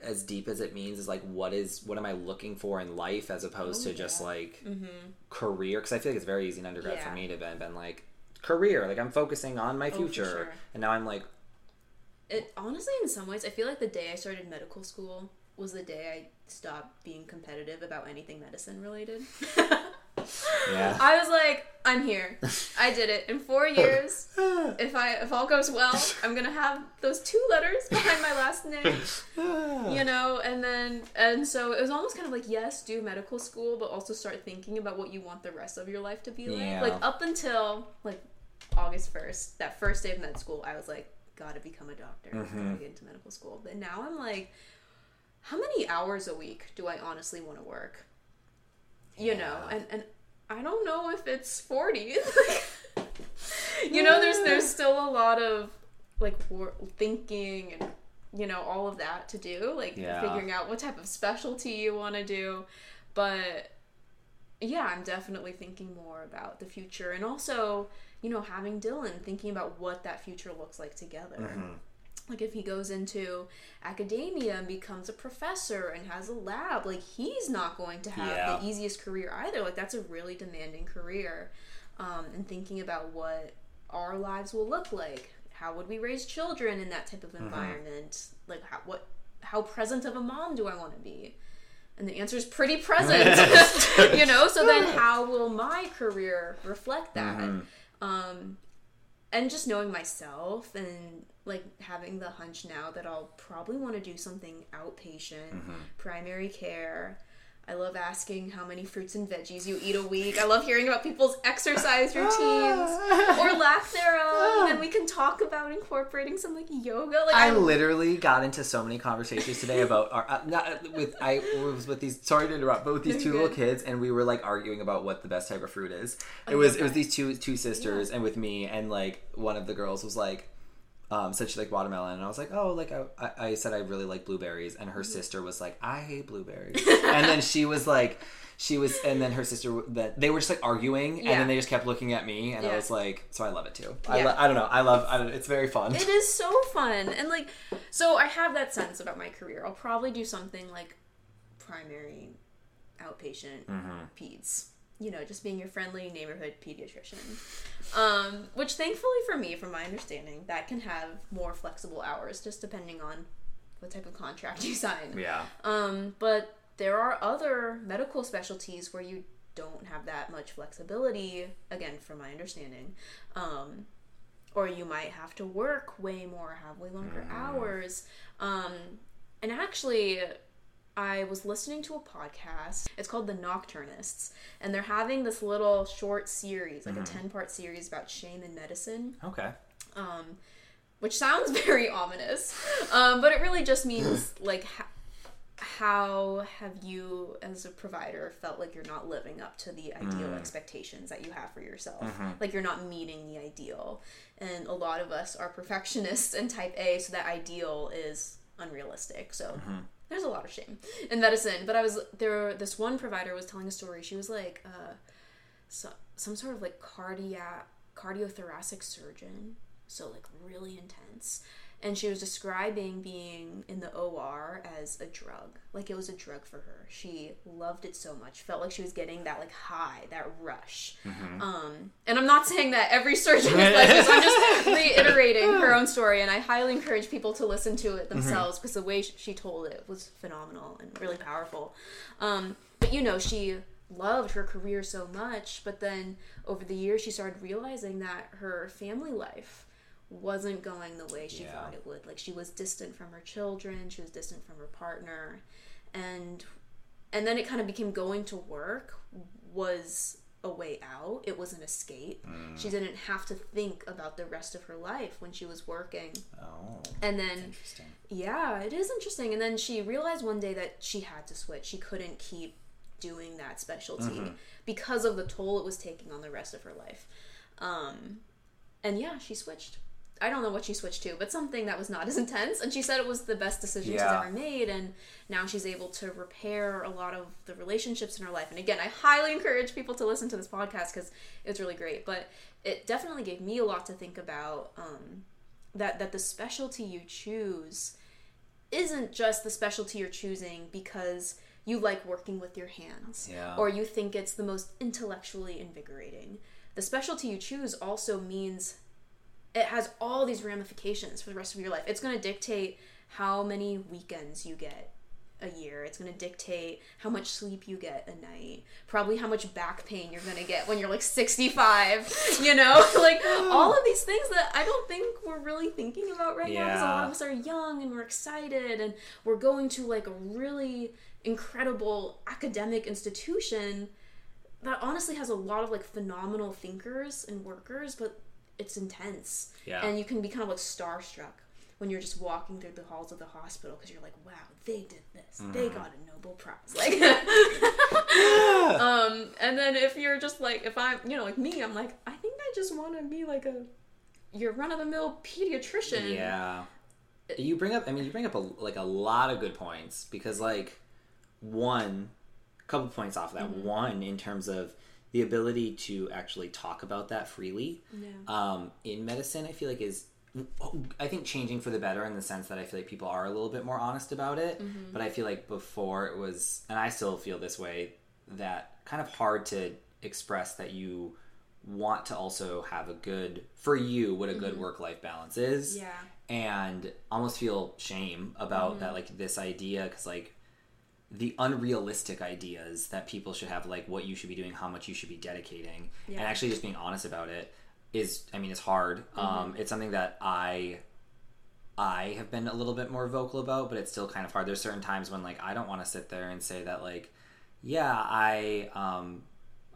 as deep as it means is like what is what am I looking for in life as opposed Oh, to just yeah. like Mm-hmm. career because I feel like it's very easy in undergrad for me to been been like career like I'm focusing on my Oh, future sure. and now I'm like It honestly, in some ways, I feel like the day I started medical school was the day I stopped being competitive about anything medicine related. yeah I was like, I'm here. I did it in four years. If I if all goes well, I'm gonna have those two letters behind my last name. You know, and then and so it was almost kind of like yes, do medical school, but also start thinking about what you want the rest of your life to be like. Yeah. Like up until like August first, that first day of med school, I was like, gotta become a doctor, gotta mm-hmm. get into medical school. But now I'm like, how many hours a week do I honestly want to work? You know, and and I don't know if it's forty. you know, there's there's still a lot of like wor- thinking and you know all of that to do, like Yeah. figuring out what type of specialty you want to do. But yeah, I'm definitely thinking more about the future and also, you know, having Dylan thinking about what that future looks like together. Mm-hmm. Like if he goes into academia and becomes a professor and has a lab, like he's not going to have Yeah. the easiest career either. Like that's a really demanding career. Um, and thinking about what our lives will look like. How would we raise children in that type of environment? Like how what how present of a mom do I want to be? And the answer is pretty present. you know, so then how will my career reflect that? Um and just knowing myself and like having the hunch now that I'll probably want to do something outpatient, primary care. I love asking how many fruits and veggies you eat a week. I love hearing about people's exercise routines or lack thereof. And we can talk about incorporating some like yoga. Like I I'm- literally got into so many conversations today about our uh, not with I was with these sorry to interrupt, but with these two little kids, and we were like arguing about what the best type of fruit is. It was it was these two two sisters, and with me, and like one of the girls was like. Um, said she liked watermelon, and I was like, "Oh, like I, I, I said I really like blueberries," and Mm-hmm. her sister was like, "I hate blueberries," and then she was like, she was, and then her sister that they were just like arguing, and then they just kept looking at me, and I Yeah. was like, so I love it too. I, Yeah. lo- I don't know, I love, I don't, it's very fun. It is so fun. And like so I have that sense about my career. I'll probably do something like primary outpatient peds. You know, just being your friendly neighborhood pediatrician. Um, which thankfully for me, from my understanding, that can have more flexible hours just depending on what type of contract you sign. yeah. Um, but there are other medical specialties where you don't have that much flexibility, again, from my understanding. Um, or you might have to work way more, have way longer hours. Um, and actually, I was listening to a podcast. It's called The Nocturnists, and they're having this little short series, like a 10 part series about shame in medicine. Okay. um, which sounds very ominous, um, but it really just means like ha- how have you as a provider felt like you're not living up to the ideal expectations that you have for yourself? Like you're not meeting the ideal. And a lot of us are perfectionists and type a so that ideal is unrealistic. So there's a lot of shame in medicine but i was there this one provider was telling a story. She was like uh, so, some sort of like cardiac cardiothoracic surgeon. So like really intense and she was describing being in the OR as a drug. Like it was a drug for her. She loved it so much. Felt like she was getting that like high, that rush. Um, and I'm not saying that every surgeon is like this. I'm just reiterating her own story, and I highly encourage people to listen to it themselves because the way she told it was phenomenal and really powerful. Um, but you know, she loved her career so much, but then over the years, she started realizing that her family life wasn't going the way she Yeah. thought it would. Like she was distant from her children, she was distant from her partner, and and then it kind of became going to work was a way out. It was an escape. She didn't have to think about the rest of her life when she was working. Oh, And then interesting. yeah, it is interesting. And then she realized one day that she had to switch. She couldn't keep doing that specialty because of the toll it was taking on the rest of her life. Um, and yeah, she switched. I don't know what she switched to, but something that was not as intense. And she said it was the best decision Yeah. she's ever made. And now she's able to repair a lot of the relationships in her life. And again, I highly encourage people to listen to this podcast because it's really great. But it definitely gave me a lot to think about. Um, that that the specialty you choose isn't just the specialty you're choosing because you like working with your hands Yeah. or you think it's the most intellectually invigorating. The specialty you choose also means it has all these ramifications for the rest of your life. It's going to dictate how many weekends you get a year. It's going to dictate how much sleep you get a night. Probably how much back pain you're going to get when you're like 65, you know? like all of these things that I don't think we're really thinking about right now because a lot of us are young and we're excited and we're going to like a really incredible academic institution that honestly has a lot of like phenomenal thinkers and workers, but it's intense. Yeah. And you can be kind of like starstruck when you're just walking through the halls of the hospital because you're like, wow, they did this. Mm-hmm. They got a Nobel Prize. Like, um, and then if you're just like, if I'm, you know, like me, I'm like, I think I just want to be like a your run of the mill pediatrician. Yeah. You bring up I mean you bring up a, like a lot of good points because like one couple points off of that. Mm-hmm. One in terms of the ability to actually talk about that freely. Yeah. Um, in medicine I feel like is I think changing for the better in the sense that I feel like people are a little bit more honest about it. Mm-hmm. But I feel like before it was and I still feel this way that kind of hard to express that you want to also have a good for you what a good work life balance is Mm-hmm. Yeah. and almost feel shame about Mm-hmm. that like this idea because like the unrealistic ideas that people should have like what you should be doing how much you should be dedicating and actually just being honest about it is i mean it's hard Mm-hmm. um it's something that i i have been a little bit more vocal about but it's still kind of hard there's certain times when like i don't want to sit there and say that like yeah i um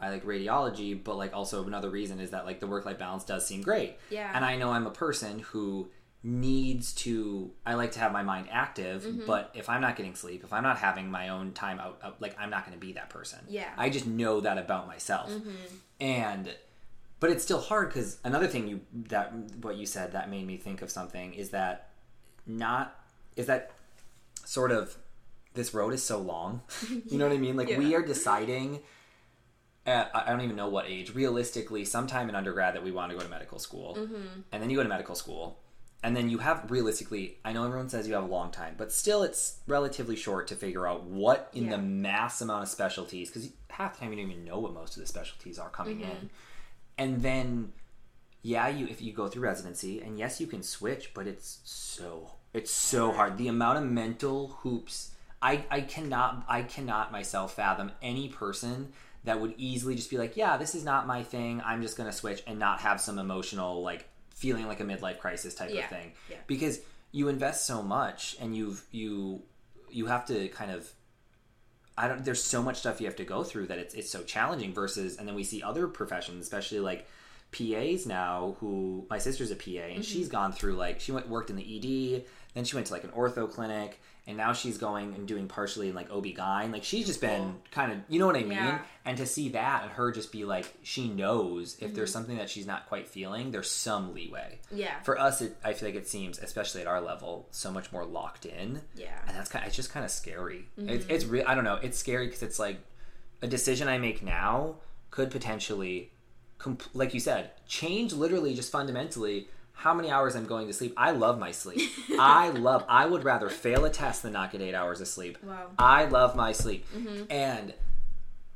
i like radiology but like also another reason is that like the work life balance does seem great Yeah. and i know i'm a person who needs to i like to have my mind active Mm-hmm. but if i'm not getting sleep if i'm not having my own time out, out like i'm not going to be that person. Yeah. Mm-hmm. i just know that about myself. And but it's still hard because another thing you that what you said that made me think of something is that not is that sort of this road is so long. You know what i mean? Like we are deciding at i don't even know what age realistically sometime in undergrad that we want to go to medical school. And then you go to medical school and then you have realistically i know everyone says you have a long time but still it's relatively short to figure out what in Yeah. the mass amount of specialties because half the time you don't even know what most of the specialties are coming mm-hmm. in. And then yeah you if you go through residency and yes you can switch but it's so it's so hard. the amount of mental hoops i i cannot i cannot myself fathom any person that would easily just be like yeah this is not my thing. I'm just going to switch and not have some emotional like feeling like a midlife crisis type Yeah, of thing yeah. because you invest so much and you've you you have to kind of I don't. There's so much stuff you have to go through that it's it's so challenging. Versus, and then we see other professions, especially like PAs now. Who my sister's a PA, and Mm-hmm. she's gone through like she went worked in the ED, then she went to like an ortho clinic, and now she's going and doing partially in like OB-GYN. Like she's just been kind of, you know what I mean? Yeah. And to see that and her just be like, she knows if Mm-hmm. there's something that she's not quite feeling, there's some leeway. Yeah. For us, it, I feel like it seems, especially at our level, so much more locked in Yeah. and that's kind. Of, it's just kind of scary. Mm-hmm. It's it's real. I don't know. It's scary because it's like a decision I make now could potentially, comp- like you said, change literally just fundamentally how many hours I'm going to sleep. I love my sleep. I love. I would rather fail a test than not get eight hours of sleep. Wow. I love my sleep, mm-hmm. and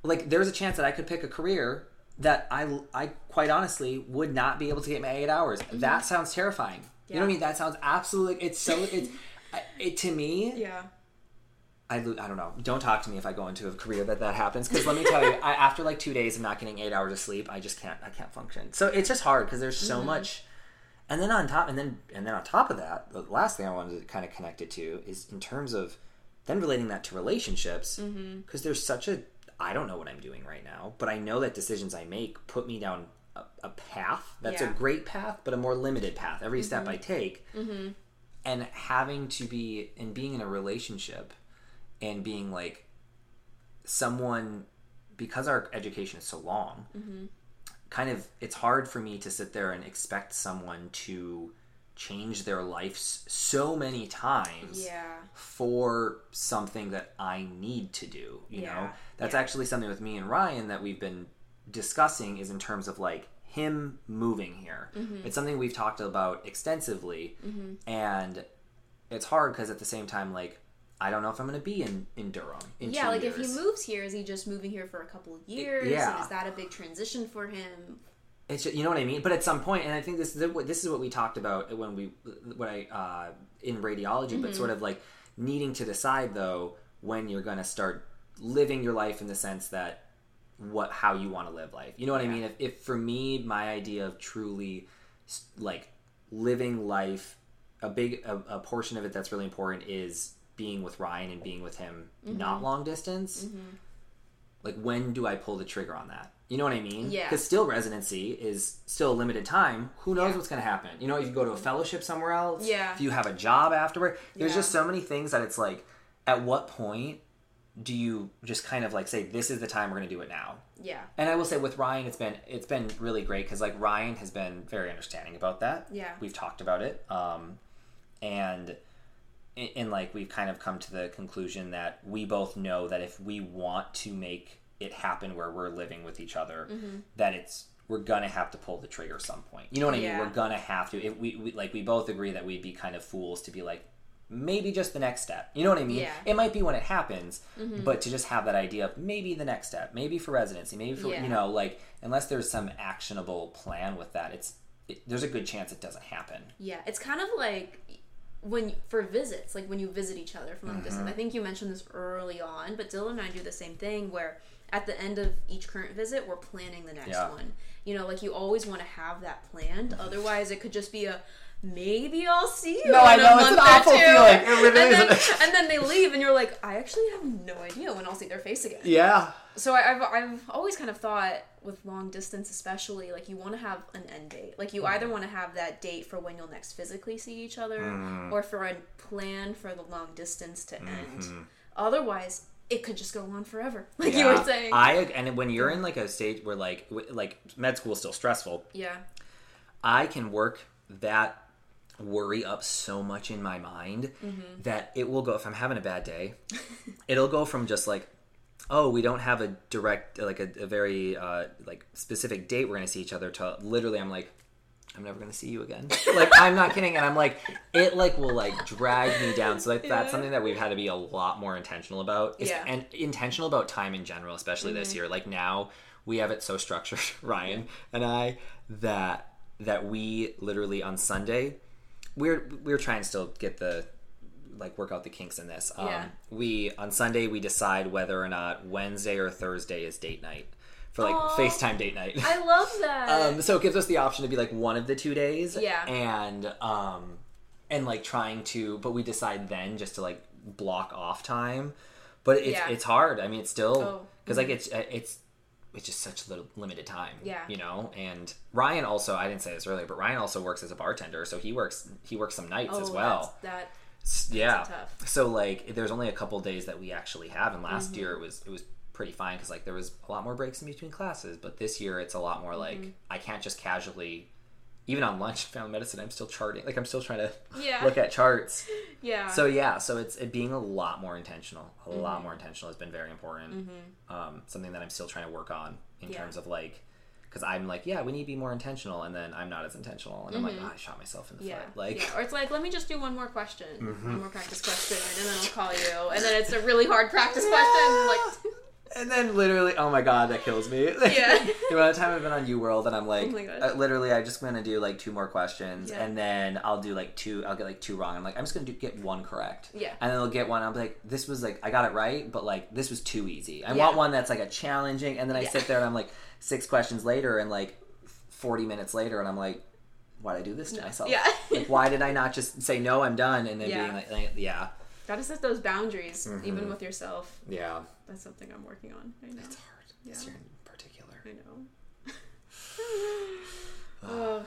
like there's a chance that I could pick a career that I I quite honestly would not be able to get my eight hours. Mm-hmm. That sounds terrifying. You know what I mean? That sounds absolutely. It's so. It's it to me. Yeah. I, I don't know. Don't talk to me if I go into a career that that happens. Because let me tell you, I, after like two days of not getting eight hours of sleep, I just can't. I can't function. So it's just hard because there's so mm-hmm. much. And then on top, and then and then on top of that, the last thing I wanted to kind of connect it to is in terms of then relating that to relationships. Mm-hmm. Because there's such a I don't know what I'm doing right now, but I know that decisions I make put me down a, a path. That's a great path, but a more limited path. Every step I mm-hmm. take, mm-hmm. and having to be and being in a relationship and being like someone because our education is so long kind of it's hard for me to sit there and expect someone to change their lives so many times Yeah. for something that I need to do. You know, that's yeah. actually something with me and Ryan that we've been discussing is in terms of like him moving here. Mm-hmm. It's something we've talked about extensively, and it's hard because at the same time, like I don't know if I'm going to be in in Durham. In Yeah, like if he moves here, is he just moving here for a couple of years? yeah. Is that a big transition for him? It's just, you know what I mean. But at some point, and I think this is what this is what we talked about when we when I uh, in radiology, but sort of like needing to decide though when you're going to start living your life in the sense that what how you want to live life. You know what I mean? If, if for me, my idea of truly like living life, a big a, a portion of it that's really important is being with Ryan and being with him, not long distance like when do I pull the trigger on that? You know what I mean? Yeah. Because still residency is still a limited time. Who knows Yeah. what's going to happen? You know, if you go to a fellowship somewhere else, Yeah. If you have a job afterward, there's Yeah. just so many things that it's like, at what point do you just kind of like say this is the time we're going to do it now? Yeah. And I will say with Ryan, it's been it's been really great because like Ryan has been very understanding about that. Yeah. we've talked about it, um, and and, and like we've kind of come to the conclusion that we both know that if we want to make it happen where we're living with each other, Mm-hmm. that it's we're gonna have to pull the trigger some point. You know what I mean? Yeah. We're gonna have to. If we, we like, we both agree that we'd be kind of fools to be like. Maybe just the next step. You know what I mean? Yeah. Mm-hmm. It might be when it happens, but to just have that idea of maybe the next step, maybe for residency, maybe for Yeah. you know, like unless there's some actionable plan with that, it's it, there's a good chance it doesn't happen. Yeah, it's kind of like when for visits, like when you visit each other from long Mm-hmm. distance. I think you mentioned this early on, but Dylan and I do the same thing where at the end of each current visit, we're planning the next Yeah. one. You know, like you always want to have that planned. Otherwise, it could just be a maybe I'll see you. No, I know, it's an awful two." feeling. It really and then, is. and then they leave, and you're like, I actually have no idea when I'll see their face again. Yeah. So I, I've I've always kind of thought with long distance, especially like you want to have an end date. Like you mm. either want to have that date for when you'll next physically see each other, mm. or for a plan for the long distance to mm-hmm. end. Otherwise, it could just go on forever, like you were saying. I and when you're in like a stage where like like med school is still stressful, yeah, I can work that worry up so much in my mind Mm-hmm. that it will go if I'm having a bad day, it'll go from just like oh we don't have a direct like a, a very uh, like specific date we're gonna see each other to literally I'm like I'm never gonna see you again. like I'm not kidding, and I'm like it like will like drag me down. So like, Yeah. that's something that we've had to be a lot more intentional about. is- Yeah. Mm-hmm. and intentional about time in general, especially this year. Like now we have it so structured, Ryan and I, that that we literally on Sunday we're we're trying to still get the like work out the kinks in this. Um, Yeah. We on Sunday we decide whether or not Wednesday or Thursday is date night for like Aw. FaceTime date night. I love that. Um, so it gives us the option to be like one of the two days. Yeah. And um, and like trying to, but we decide then just to like block off time. But it's Yeah. it's hard. I mean, it's still Oh, because like it's it's it's just such little limited time. Yeah. You know. And Ryan also, I didn't say this earlier, but Ryan also works as a bartender, so he works he works some nights oh, as well. that's- that yeah. So like, there's only a couple days that we actually have, and last Mm-hmm. year it was it was pretty fine because like there was a lot more breaks in between classes. But this year it's a lot more like Mm-hmm. I can't just casually, even on lunch family medicine, I'm still charting. Like I'm still trying to Yeah. look at charts. yeah. So yeah, so it's it being a lot more intentional. A Mm-hmm. lot more intentional has been very important. Um, something that I'm still trying to work on in Yeah. terms of like. Because I'm like, yeah, we need to be more intentional, and then I'm not as intentional, and I'm like, oh, I shot myself in the Mm-hmm. Yeah. foot. Like, yeah. Or it's like, let me just do one more question, Mm-hmm. one more practice question, and then I'll call you. And then it's a really hard practice question. Like, and then literally, oh my god, that kills me. Yeah. the amount of time I've been on UWorld, and I'm like, Oh uh, literally, I just gonna do like two more questions, Yeah. and then I'll do like two. I'll get like two wrong. I'm like, I'm just gonna do, get one correct. Yeah. And then I'll get one. I'm like, this was like, I got it right, but like, this was too easy. I Yeah. want one that's like a challenging. And then I Yeah. sit there and I'm like, six questions later, and like, forty minutes later, and I'm like. Why did I do this to myself? Yeah. like, why did I not just say no? I'm done, and then Yeah. being like, like, yeah, gotta set those boundaries, Mm-hmm. even with yourself. yeah, That's something I'm working on. I know. it's hard. Yeah. This year in particular. I know. oh,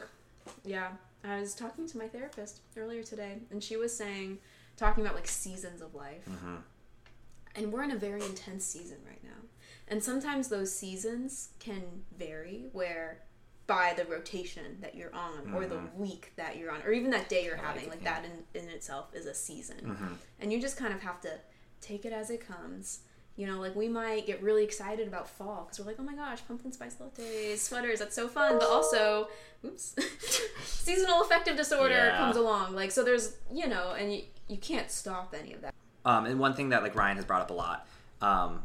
yeah. I was talking to my therapist earlier today, and she was saying, talking about like seasons of life. Mm-hmm. And we're in a very intense season right now. And sometimes those seasons can vary where by the rotation that you're on or the week that you're on or even that day you're Mm-hmm. I having it, like that in, in itself is a season Mm-hmm. and you just kind of have to take it as it comes you know like we might get really excited about fall because we're like oh my gosh pumpkin spice lattes sweaters that's so fun but also oops seasonal affective disorder Yeah. comes along like so there's you know and you, you can't stop any of that Um, and one thing that like Ryan has brought up a lot um,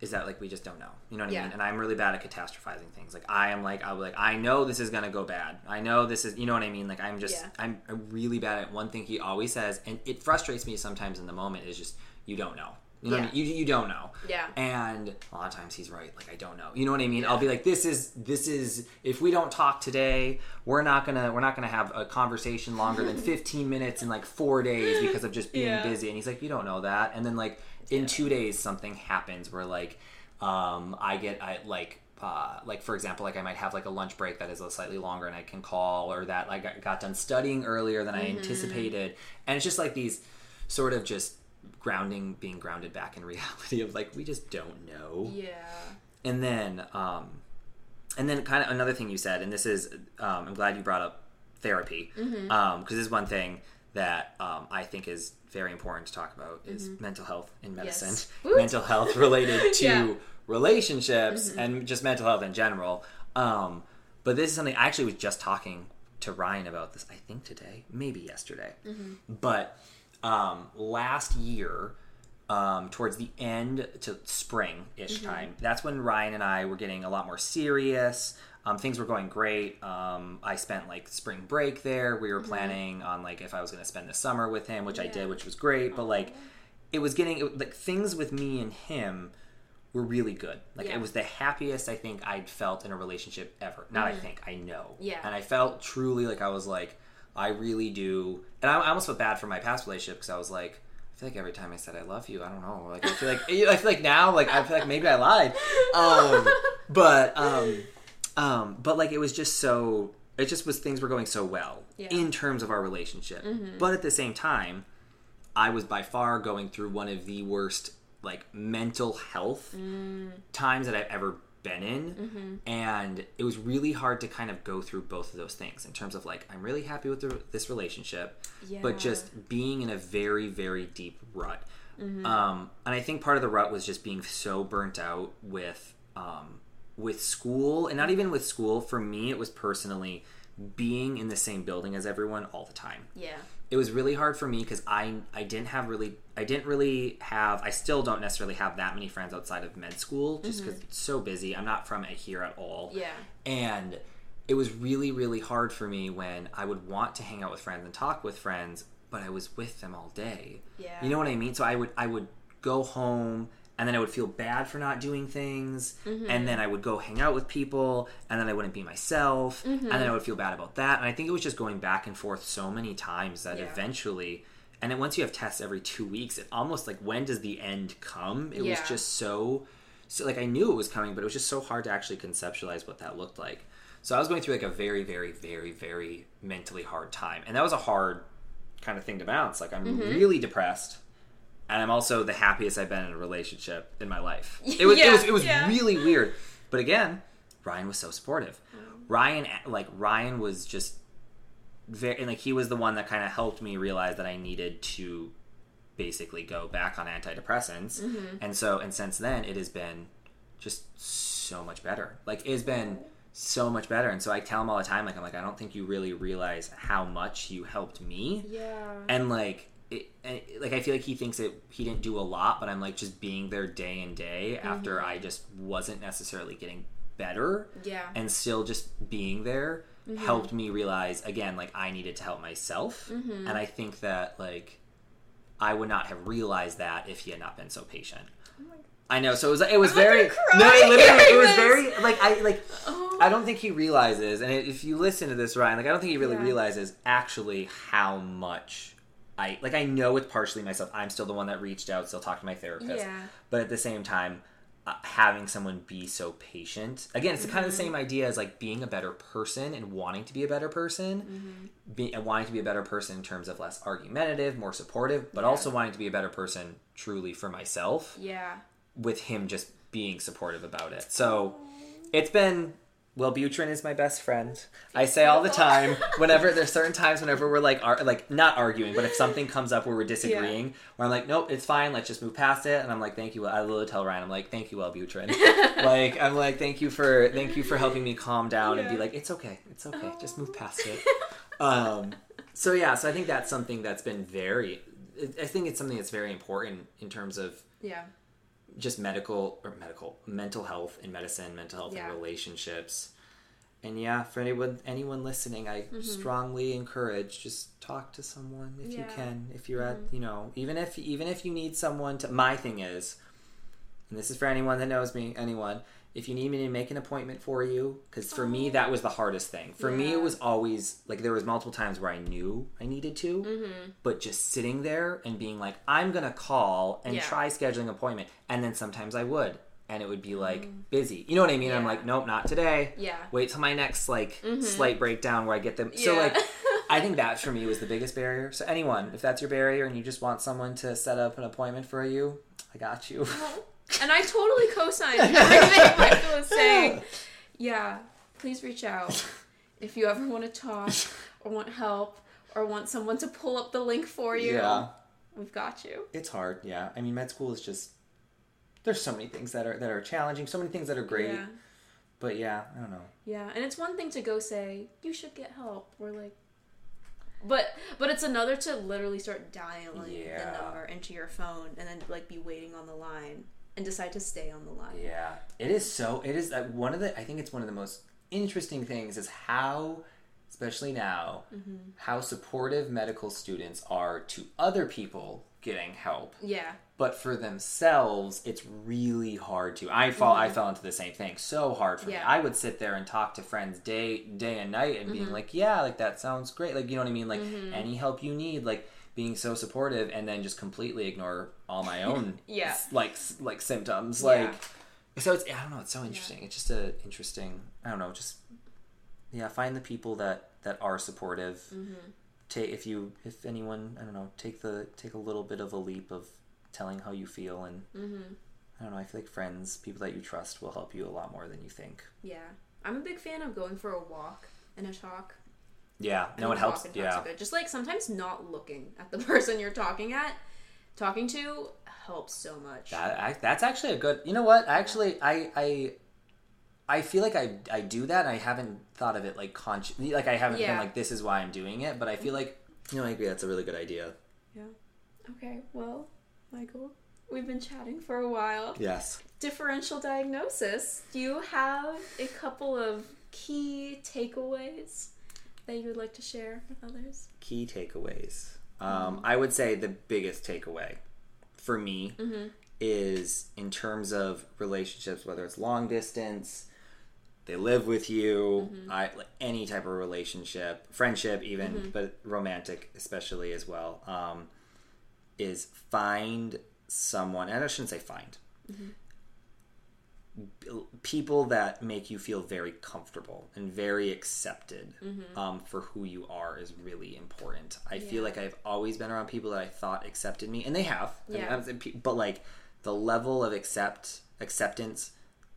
is that like we just don't know. You know what I mean? And I'm really bad at catastrophizing things. Like I am like I'll be like I know this is gonna go bad. I know this is you know what I mean. Like I'm just Yeah. I'm, really bad at one thing he always says, and it frustrates me sometimes in the moment. Is just you don't know. You know what I mean? You, you don't know. Yeah. And a lot of times he's right. Like I don't know. You know what I mean? I'll be like, this is this is if we don't talk today, we're not gonna we're not gonna have a conversation longer than 15 minutes in like four days because of just being Yeah. busy. And he's like, you don't know that. And then like in two days something happens where like um I get I like uh, like for example, like I might have like a lunch break that is a slightly longer, and I can call, or that like I got done studying earlier than I anticipated, and it's just like these sort of just grounding, being grounded back in reality of like we just don't know. Yeah. And then um and then kind of another thing you said and this is um, i'm glad you brought up therapy. Because Mm-hmm. this is one thing that um, i think is very important to talk about is mental health in medicine Mm-hmm. Yes. Mental health related to Yeah. relationships Mm-hmm. and just mental health in general um, but this is something i actually was just talking to ryan about this i think today maybe yesterday Mm-hmm. but um, last year um, towards the end to spring ish Mm-hmm. time. That's when Ryan and I were getting a lot more serious. Um, things were going great. Um, I spent like spring break there. We were planning on like if I was going to spend the summer with him, which I Mm-hmm. Did, which was great. But like, it was getting it, like things with me and him were really good. Like Yeah. it was the happiest I think I'd felt in a relationship ever. Not I think I know. Mm-hmm. Yeah. And I felt truly like I was like I really do. And I, I almost felt bad for my past relationship because I was like. I feel like every time I said I love you, I don't know. Like I feel like I feel like now, like I feel like maybe I lied. Um, but um, um, but like it was just so. It just was things were going so well Yeah. in terms of our relationship. But at the same time, I was by far going through one of the worst like mental health times that I've ever been in and it was really hard to kind of go through both of those things in terms of like I'm really happy with the, this relationship but just being in a very very deep rut um, and I think part of the rut was just being so burnt out with um, with school and not even with school for me it was personally being in the same building as everyone all the time yeah it was really hard for me because I I didn't have really I didn't really have I still don't necessarily have that many friends outside of med school just because mm-hmm. it's so busy. I'm not from here at all. yeah And it was really really hard for me when I would want to hang out with friends and talk with friends, but I was with them all day. Yeah. You know what I mean? So I would I would go home and then I would feel bad for not doing things, and then I would go hang out with people, and then I wouldn't be myself, and then I would feel bad about that. And I think it was just going back and forth so many times that Yeah. eventually, and then once you have tests every two weeks, it almost like when does the end come? It was just so, so like I knew it was coming, but it was just so hard to actually conceptualize what that looked like. So I was going through like a very, very, very, very mentally hard time, and that was a hard kind of thing to balance. Like I'm Mm-hmm. really depressed, and I'm also the happiest I've been in a relationship in my life. It was, it was, it was yeah. really weird. But again, Ryan was so supportive. Oh. Ryan, like Ryan, was just very, and like he was the one that kind of helped me realize that I needed to basically go back on antidepressants. Mm-hmm. And so, and since then, it has been just so much better. Like it has been so much better. And so I tell him all the time, like, I'm like, I don't think you really realize how much you helped me. Yeah. And like, it, like I feel like he thinks that he didn't do a lot, but I'm like just being there day and day after I just wasn't necessarily getting better yeah. and still just being there helped me realize again like I needed to help myself and I think that like I would not have realized that if he had not been so patient. I know, so it was it was I'm very no, it literally it was very like I like Oh. I don't think he realizes, and if you listen to this, Ryan, like I don't think he really Yeah. realizes actually how much I like. I know it's partially myself. I'm still the one that reached out, still talked to my therapist, Yeah. but at the same time, uh, having someone be so patient. Again, it's kind Mm-hmm. of the same idea as like being a better person and wanting to be a better person, Mm-hmm. be, and wanting to be a better person in terms of less argumentative, more supportive, but Yeah. also wanting to be a better person truly for myself Yeah. with him just being supportive about it. So it's been Wellbutrin is my best friend. I say all the time whenever there's certain times whenever we're like ar- like not arguing, but if something comes up where we're disagreeing, where I'm like, nope, it's fine, let's just move past it, and I'm like, thank you. I literally tell Ryan, I'm like, thank you, Wellbutrin. like I'm like, thank you for thank you for helping me calm down and be like, it's okay, it's okay, just move past it. um, so yeah, so I think that's something that's been very. I think it's something that's very important in terms of Yeah. Just medical or medical mental health and medicine mental health Yeah. and relationships and yeah for anyone anyone listening i Mm-hmm. strongly encourage just talk to someone if you Yeah. Mm-hmm. can if you're at you know even if even if you need someone to my thing is and this is for anyone that knows me anyone if you need me to make an appointment for you because for me that was the hardest thing. For me it was always like there was multiple times where i knew i needed to Mm-hmm. but just sitting there and being like i'm gonna call and Yeah. try scheduling an appointment and then sometimes i would and it would be like busy. You know what i mean? I'm Mm. Like nope not today. Yeah. wait till my next like slight breakdown where i get them. So like i think that for me was the biggest barrier. So anyone if that's your barrier and you just want someone to set up an appointment for you i got you And I totally co-sign everything Michael is saying. Yeah, please reach out if you ever want to talk or want help or want someone to pull up the link for you. yeah We've got you. it's hard yeah i mean med school is just there's so many things that are that are challenging so many things that are great Yeah. but yeah i don't know Yeah, and it's one thing to go say you should get help or like, but but it's another to literally start dialing Yeah. the number into your phone and then like be waiting on the line and decide to stay on the line. Yeah, it is so. It is uh, one of the. I think it's one of the most interesting things is how, especially now, mm-hmm. how supportive medical students are to other people getting help, Yeah, but for themselves, it's really hard to. I fall. I mm-hmm. fell into the same thing. So hard for me. I would sit there and talk to friends day day and night and being mm-hmm. like, yeah, like that sounds great. Like you know what I mean. Like any help you need. Like being so supportive and then just completely ignore all my own Yeah. like like symptoms Yeah. like so it's i don't know it's so interesting it's just a interesting i don't know just yeah find the people that that are supportive Mm-hmm. take if you if anyone i don't know take the take a little bit of a leap of telling how you feel and Mm-hmm. i don't know i feel like friends people that you trust will help you a lot more than you think yeah. I'm a big fan of going for a walk and a talk. Yeah I no it helps walk and talks yeah good. Just like sometimes not looking at the person you're talking at, talking to helps so much. That I, that's actually a good. You know what? Actually, I I I feel like I I do that. I haven't thought of it like conscious. Like I haven't been like this is why I'm doing it. But I feel like you know I agree. That's a really good idea. Yeah. Okay, well, Michael, we've been chatting for a while. Yes. Differential diagnosis. Do you have a couple of key takeaways that you would like to share with others? Key takeaways. Um, mm-hmm. I would say the biggest takeaway for me mm-hmm. is in terms of relationships, whether it's long distance, they live with you, mm-hmm. I like any type of relationship, friendship, even, but romantic especially as well. Um, is find someone, and I shouldn't say find. People that make you feel very comfortable and very accepted mm-hmm. um, for who you are is really important. I feel like I've always been around people that I thought accepted me, and they have. Yeah. Saying pe- but like the level of accept acceptance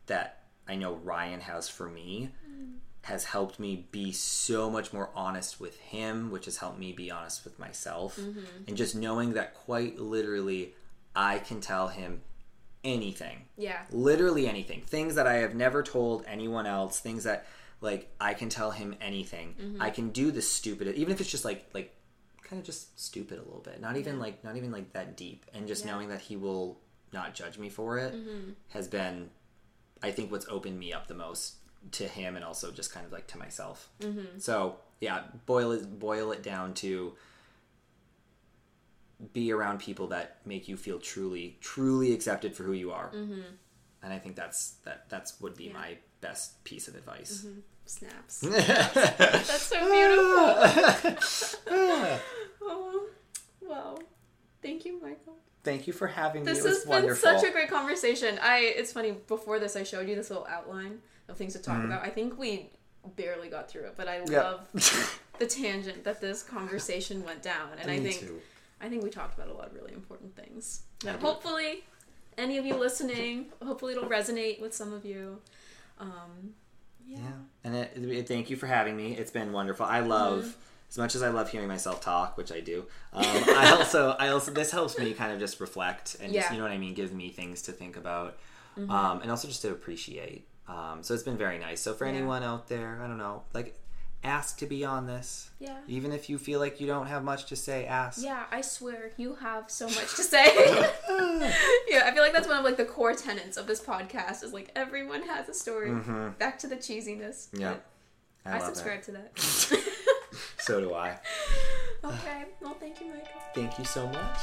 that I know Ryan has for me mm. has helped me be so much more honest with him, which has helped me be honest with myself. Mm-hmm. And just knowing that quite literally I can tell him anything. Yeah. Literally anything. Things that I have never told anyone else, things that like I can tell him anything. Mm-hmm. I can do the stupid, even if it's just like like kind of just stupid a little bit. Not even Yeah. like not even like that deep. And just Yeah. knowing that he will not judge me for it Mm-hmm. has been, I think, what's opened me up the most to him and also just kind of like to myself. Mm-hmm. So yeah, boil it boil it down to be around people that make you feel truly truly accepted for who you are. Mm-hmm. And I think that's that that's would be Yeah. Mm-hmm. my best piece of advice. Snaps. That's so beautiful. oh, wow. Thank you, Michael. Thank you for having me. This it was has wonderful. been such a great conversation. I it's funny, before this I showed you this little outline of things to talk Mm-hmm. about. I think we barely got through it, but I Yeah. love the tangent that this conversation went down. And I think too. I think we talked about a lot of really important things. Hopefully any of you listening, hopefully it'll resonate with some of you. Um yeah. Yeah, and it, it- thank you for having me. It's been wonderful. I love Mm-hmm. as much as I love hearing myself talk, which I do. Um, I also, I also, this helps me kind of just reflect and just, Yeah. Mm-hmm. you know what I mean, gives me things to think about, um, and also just to appreciate. Um, so it's been very nice. So for Yeah. anyone out there, I don't know, like, ask to be on this. Yeah. Even if you feel like you don't have much to say, ask. Yeah, I swear you have so much to say. yeah, I feel like that's one of like the core tenets of this podcast is like everyone has a story. Back to the cheesiness. Mm-hmm. Yeah. I, I, subscribe it. to that. So do I. okay. Well, thank you, Michael. Thank you so much.